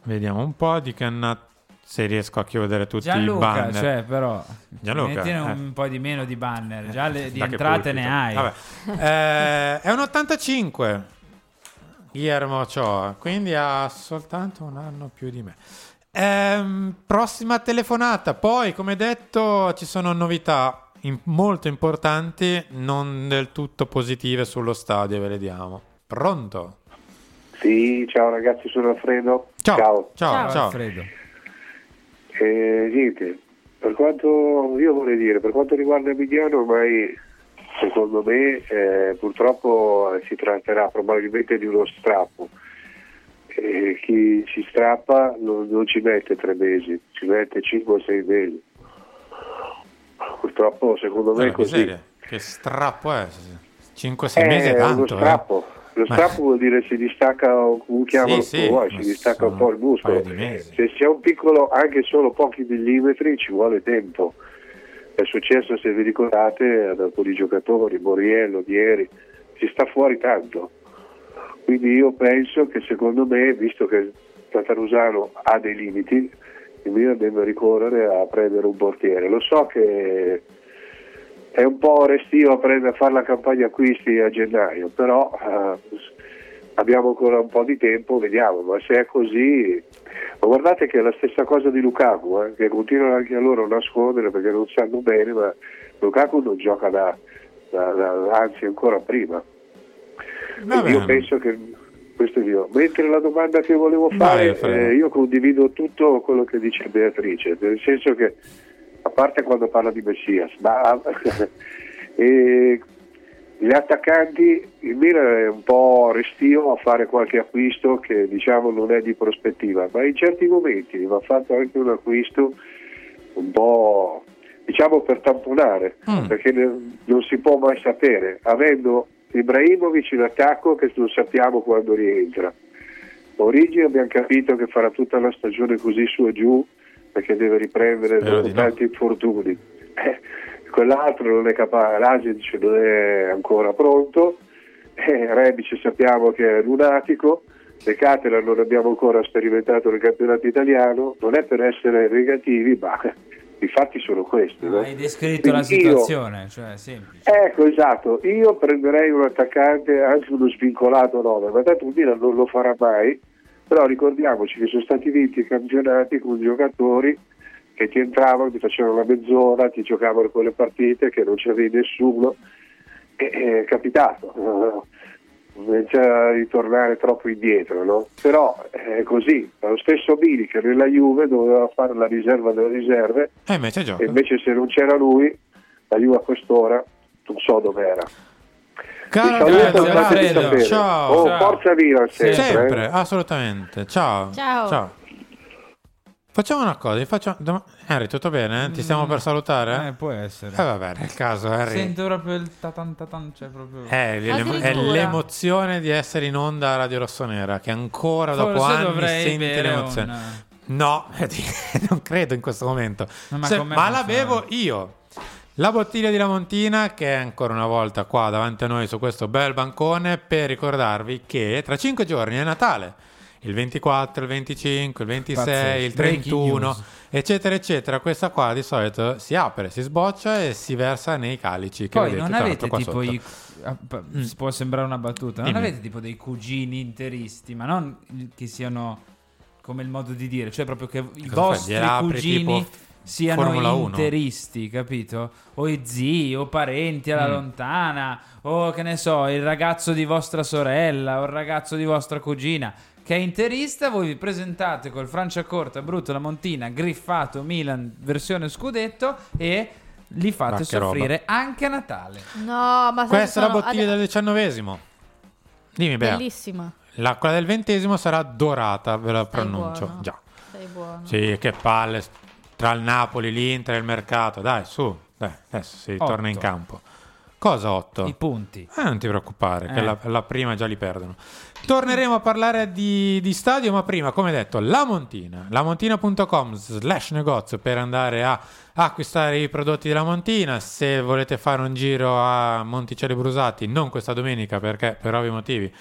Vediamo un po' di che anna... Se riesco a chiudere tutti i Gianluca, banner. cioè, però. Gianluca, mettine eh. un po' di meno di banner. Già le, di Da che entrate ne hai. Eh, è un 85 Guillermo Ochoa, quindi ha soltanto un anno più di me. Ehm, prossima telefonata. Poi, come detto, ci sono novità in- molto importanti, non del tutto positive sullo stadio, ve le diamo. Pronto? Sì, ciao ragazzi, sono Alfredo. Ciao, Ciao, ciao, ciao. Alfredo. Eh, niente, per quanto io vorrei dire, per quanto riguarda Emiliano, ormai secondo me eh, purtroppo eh, si tratterà probabilmente di uno strappo. E chi ci strappa non, non ci mette tre mesi, ci mette 5 o 6 mesi. Purtroppo secondo me è Eh, così. miseria. Che strappo è? 5-6 Eh, mesi è uno tanto. eh. strappo. Lo strappo vuol dire si distacca, come chiamalo Sì, sì, vuoi, ma si distacca un po' il muscolo. Se c'è un piccolo, anche solo pochi millimetri, ci vuole tempo. È successo, se vi ricordate, ad alcuni giocatori, Moriello, Dieri, si sta fuori tanto. Quindi io penso che secondo me, visto che Tatarusano ha dei limiti, il Milan deve ricorrere a prendere un portiere. Lo so che è un po' restio a, prendere, a fare la campagna acquisti a gennaio, però eh, abbiamo ancora un po' di tempo, vediamo, ma se è così... Ma guardate che è la stessa cosa di Lukaku, eh, che continuano anche a loro a nascondere perché non sanno bene, ma Lukaku non gioca da, da- da- anzi ancora prima. Io penso che questo è io. Mentre la domanda che volevo Vai, fare, Alfredo. eh, io condivido tutto quello che dice Beatrice, nel senso che, a parte quando parla di Messias, ma e gli attaccanti, il Milan è un po' restio a fare qualche acquisto che diciamo non è di prospettiva, ma in certi momenti va fatto anche un acquisto un po' diciamo per tamponare, perché ne- non si può mai sapere, avendo Ibrahimovic in attacco che non sappiamo quando rientra. Origi abbiamo capito che farà tutta la stagione così su e giù perché deve riprendere Spero dopo di no. tanti infortuni. Eh, quell'altro non è capace, l'Asic non è ancora pronto, eh, Rebic sappiamo che è lunatico, De Catela non abbiamo ancora sperimentato nel campionato italiano, non è per essere negativi, ma i fatti sono questi. no? Hai descritto la Quindi io- situazione, cioè è semplice. Ecco, esatto, io prenderei un attaccante, anche uno svincolato 9, ma tanto il Milan non lo farà mai, però ricordiamoci che sono stati vinti i campionati con giocatori che ti entravano, ti facevano la mezz'ora, ti giocavano quelle partite che non c'avevi nessuno, e è capitato, eh, senza ritornare troppo indietro, no? però è così, lo stesso Mili che nella Juve doveva fare la riserva delle riserve, E invece invece se non c'era lui, la Juve a quest'ora non so dov'era. Caro saluto, Alfredo, ciao. Oh, Ciao. forza Milan sempre. Sempre, eh. assolutamente. Ciao. Ciao. Facciamo una cosa, faccio... dom- Henry, tutto bene? Ti stiamo per salutare? Eh, può essere. Eh vabbè, nel caso Henry... Sento proprio il tatan tatan, cioè proprio... È, l'em- è l'emozione di essere in onda a Radio Rossonera che ancora dopo Forse anni dovrei senti l'emozione. un- No, non credo in questo momento. No, ma Se- ma la bevo io. La bottiglia di Lamontina che è ancora una volta qua davanti a noi su questo bel bancone per ricordarvi che tra cinque giorni è Natale. Il 24, il 25, il 26, Pazzesco. il Breaking 31, news. eccetera, eccetera. Questa qua di solito si apre, si sboccia e si versa nei calici che Poi vedete non avete tipo sotto. i... ah, pa- Può sembrare una battuta. Non Dimmi. avete tipo dei cugini interisti, ma non che siano come il modo di dire, cioè proprio che i Cosa fai? vostri apri cugini tipo siano Formula 1? interisti, capito? O i zii, o parenti alla Mm. lontana, o che ne so, il ragazzo di vostra sorella, o il ragazzo di vostra cugina che è interista, voi vi presentate col Franciacorta, Brutto, la Montina, griffato, Milan, versione scudetto e li fate che roba. soffrire anche a Natale. No, ma Questa è la sono- bottiglia ade- del diciannovesimo. Dimmi, Bea. Bellissima. La, quella del ventesimo sarà dorata, ve la pronuncio. buono. Già. Sei buono. Sì, che palle. Tra il Napoli, l'Inter e il mercato. Dai, su. Dai, adesso si torna in campo. Cosa 8? I punti. Eh, non ti preoccupare, che Eh. la, la prima già li perdono. Torneremo a parlare di, di stadio, ma prima, come detto, La Montina, lamontina.com slash negozio per andare a acquistare i prodotti della Montina. Se volete fare un giro a Monticelli Brusati, non questa domenica perché per ovvi motivi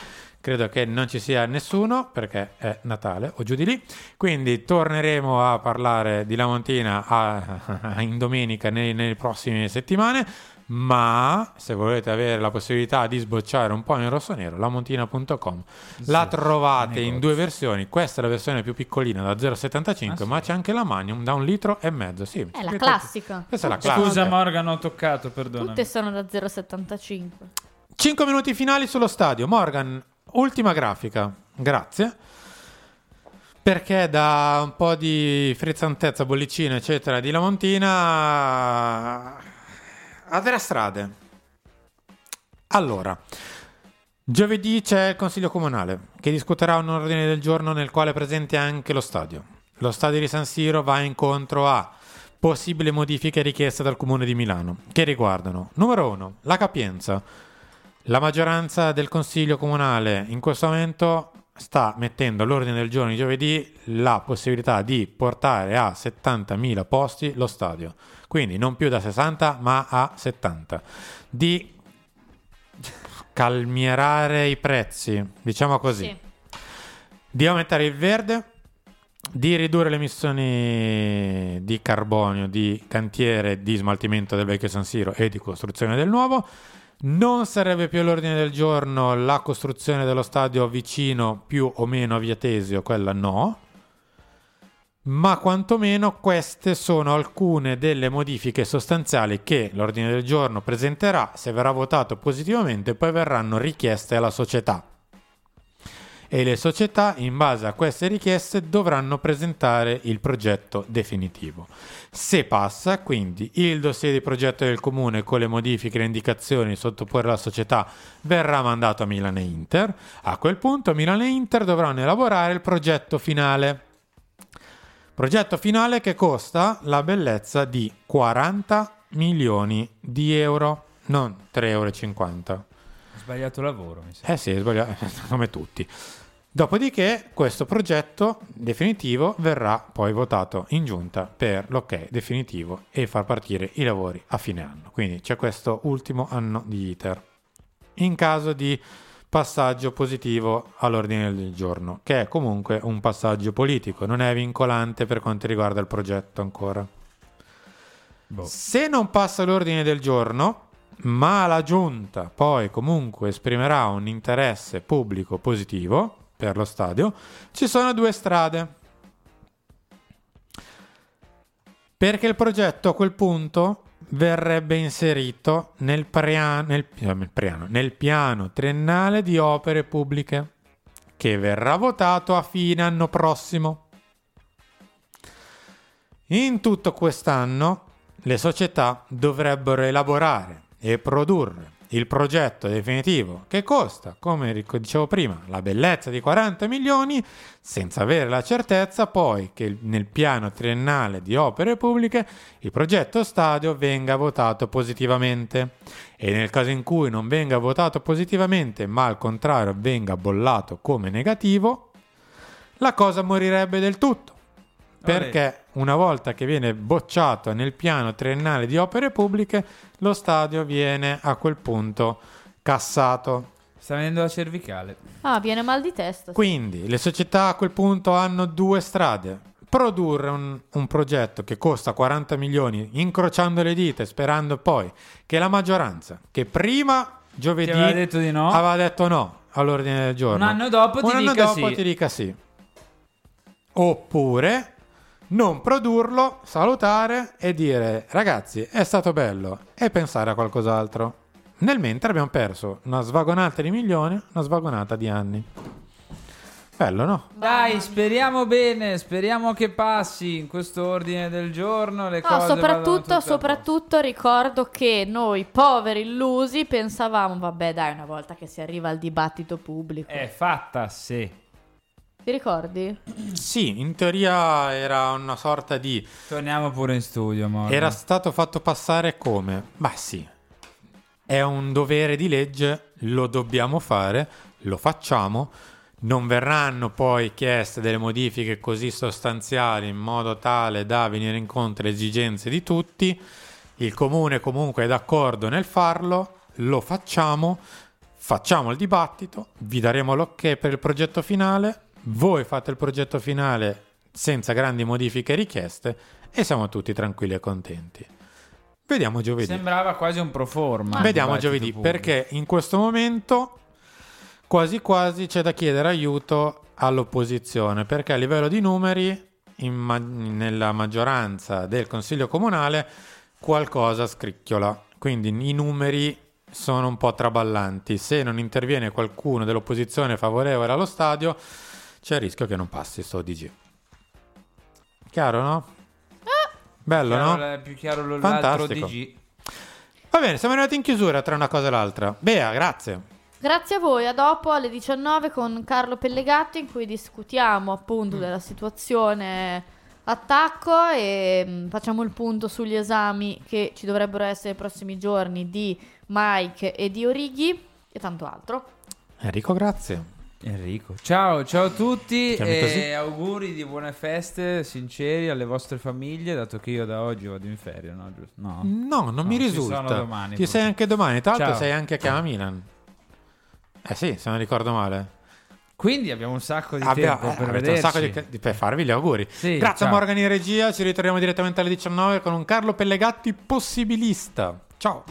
credo che non ci sia nessuno perché è Natale o giù di lì. Quindi torneremo a parlare di La Montina a- in domenica nei- nelle prossime settimane. Ma se volete avere la possibilità di sbocciare un po' in rosso-nero, lamontina.com la Sì, trovate in due versioni. Questa è la versione più piccolina da 0,75, Ah, sì. ma c'è anche la Magnum da un litro e mezzo. Sì, È la classica. Questa è la classica. Scusa Morgan, ho toccato, perdona. Tutte sono da 0,75. 5 minuti finali sullo stadio. Morgan, ultima grafica. Grazie. Perché da un po' di frizzantezza, bollicino, eccetera, di Lamontina a delle strade. Allora, giovedì c'è il Consiglio Comunale che discuterà un ordine del giorno nel quale è presente anche lo stadio. Lo stadio di San Siro va incontro a possibili modifiche richieste dal Comune di Milano che riguardano, numero uno, la capienza. La maggioranza del Consiglio Comunale in questo momento sta mettendo all'ordine del giorno di giovedì la possibilità di portare a 70.000 posti lo stadio. Quindi non più da 60 ma a 70. Di calmierare i prezzi, diciamo così. Sì. Di aumentare il verde, di ridurre le emissioni di carbonio di cantiere di smaltimento del vecchio San Siro e di costruzione del nuovo. Non sarebbe più all'ordine del giorno la costruzione dello stadio vicino più o meno a Via Tesio, quella no. Ma quantomeno queste sono alcune delle modifiche sostanziali che l'ordine del giorno presenterà. Se verrà votato positivamente, poi verranno richieste alla società e le società in base a queste richieste dovranno presentare il progetto definitivo. Se passa, quindi il dossier di progetto del comune con le modifiche e le indicazioni sottoporre alla società verrà mandato a Milan e Inter. A quel punto Milan e Inter dovranno elaborare il progetto finale. Progetto finale che costa la bellezza di 40 milioni di euro, non 3,50 euro. Sbagliato lavoro, mi sa. Eh sì, sbagliato, come tutti. Dopodiché questo progetto definitivo verrà poi votato in giunta per l'ok definitivo e far partire i lavori a fine anno. Quindi c'è questo ultimo anno di iter. In caso di passaggio positivo all'ordine del giorno, che è comunque un passaggio politico, non è vincolante per quanto riguarda il progetto ancora. Se non passa l'ordine del giorno, ma la giunta poi comunque esprimerà un interesse pubblico positivo per lo stadio, ci sono due strade. Perché il progetto a quel punto verrebbe inserito nel, prea- nel, eh, nel piano, nel piano triennale di opere pubbliche che verrà votato a fine anno prossimo. In tutto quest'anno le società dovrebbero elaborare e produrre il progetto definitivo che costa, come dicevo prima, la bellezza di 40 milioni, senza avere la certezza poi che nel piano triennale di opere pubbliche il progetto stadio venga votato positivamente. E nel caso in cui non venga votato positivamente, ma al contrario venga bollato come negativo, la cosa morirebbe del tutto. Perché una volta che viene bocciato nel piano triennale di opere pubbliche, lo stadio viene a quel punto cassato. Sta venendo la cervicale. Ah, viene mal di testa. sì. Quindi le società a quel punto hanno due strade. Produrre un, un progetto che costa 40 milioni, incrociando le dita e sperando poi che la maggioranza, che prima giovedì Ti aveva detto di no? aveva detto no all'ordine del giorno, Un anno dopo ti Un anno dica dopo sì. ti dica sì. Oppure non produrlo, salutare e dire ragazzi è stato bello e pensare a qualcos'altro. Nel mentre abbiamo perso una svagonata di milioni, una svagonata di anni. Bello, no? Dai, speriamo bene, speriamo che passi in questo ordine del giorno. Le No, cose soprattutto, soprattutto ricordo che noi poveri illusi pensavamo, vabbè dai, una volta che si arriva al dibattito pubblico. È fatta se. Ti ricordi? Sì, in teoria era una sorta di... Torniamo pure in studio, Morgan. Era stato fatto passare come? Beh sì, è un dovere di legge, lo dobbiamo fare, lo facciamo, non verranno poi chieste delle modifiche così sostanziali in modo tale da venire incontro alle esigenze di tutti, il comune comunque è d'accordo nel farlo, lo facciamo, facciamo il dibattito, vi daremo l'ok per il progetto finale, voi fate il progetto finale senza grandi modifiche richieste e siamo tutti tranquilli e contenti. Vediamo giovedì. Sembrava quasi un pro forma. Vediamo giovedì, pubblico. perché in questo momento quasi quasi c'è da chiedere aiuto all'opposizione, perché a livello di numeri ma- nella maggioranza del Consiglio Comunale qualcosa scricchiola, quindi i numeri sono un po' traballanti. Se non interviene qualcuno dell'opposizione favorevole allo stadio, c'è il rischio che non passi sto DG. Chiaro, no? Bello, Chiaro, no? è più chiaro l'altro Fantastico. DG. Va bene, siamo arrivati in chiusura tra una cosa e l'altra. Bea, grazie. Grazie a voi, a dopo alle 19 con Carlo Pellegato in cui discutiamo Mm. appunto della situazione attacco e mm, facciamo il punto sugli esami che ci dovrebbero essere nei prossimi giorni di Mike e di Orighi e tanto altro. Enrico, grazie. Enrico. Ciao, ciao a tutti Chiami e così? auguri di buone feste sinceri alle vostre famiglie, dato che io da oggi vado in ferie, no? No, No, non mi ci risulta. sono domani, Ci sei anche domani. Tra l'altro sei anche a Milan. Eh sì, se non ricordo male. Quindi abbiamo un sacco di Abbia- tempo eh, per avete un sacco di, di- per farvi gli auguri. Sì, Grazie ciao. a Morgan in regia. Ci ritroviamo direttamente alle 19 con un Carlo Pellegatti possibilista. Ciao.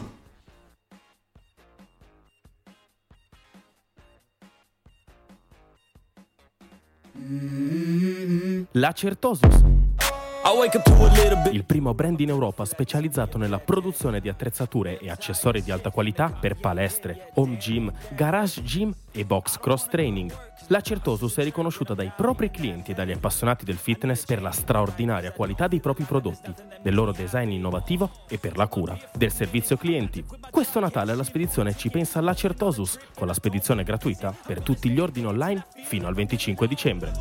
La Certosus. Il primo brand in Europa specializzato nella produzione di attrezzature e accessori di alta qualità per palestre, home gym, garage gym e box cross training. La Certosus è riconosciuta dai propri clienti e dagli appassionati del fitness per la straordinaria qualità dei propri prodotti, del loro design innovativo e per la cura del servizio clienti. Questo Natale la spedizione ci pensa la Certosus con la spedizione gratuita per tutti gli ordini online fino al 25 dicembre.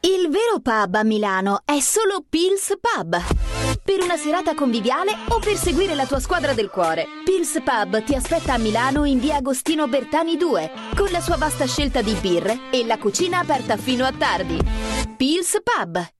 Il vero pub a Milano è solo Pils Pub. Per una serata conviviale o per seguire la tua squadra del cuore. Pils Pub ti aspetta a Milano in via Agostino Bertani 2, con la sua vasta scelta di birre e la cucina aperta fino a tardi. Pils Pub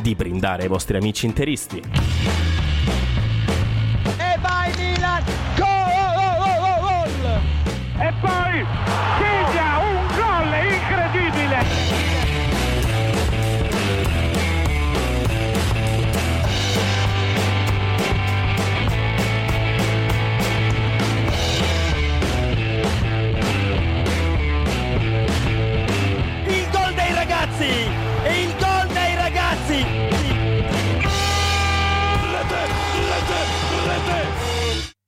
di brindare ai vostri amici interisti. E vai Milan! Gol! E poi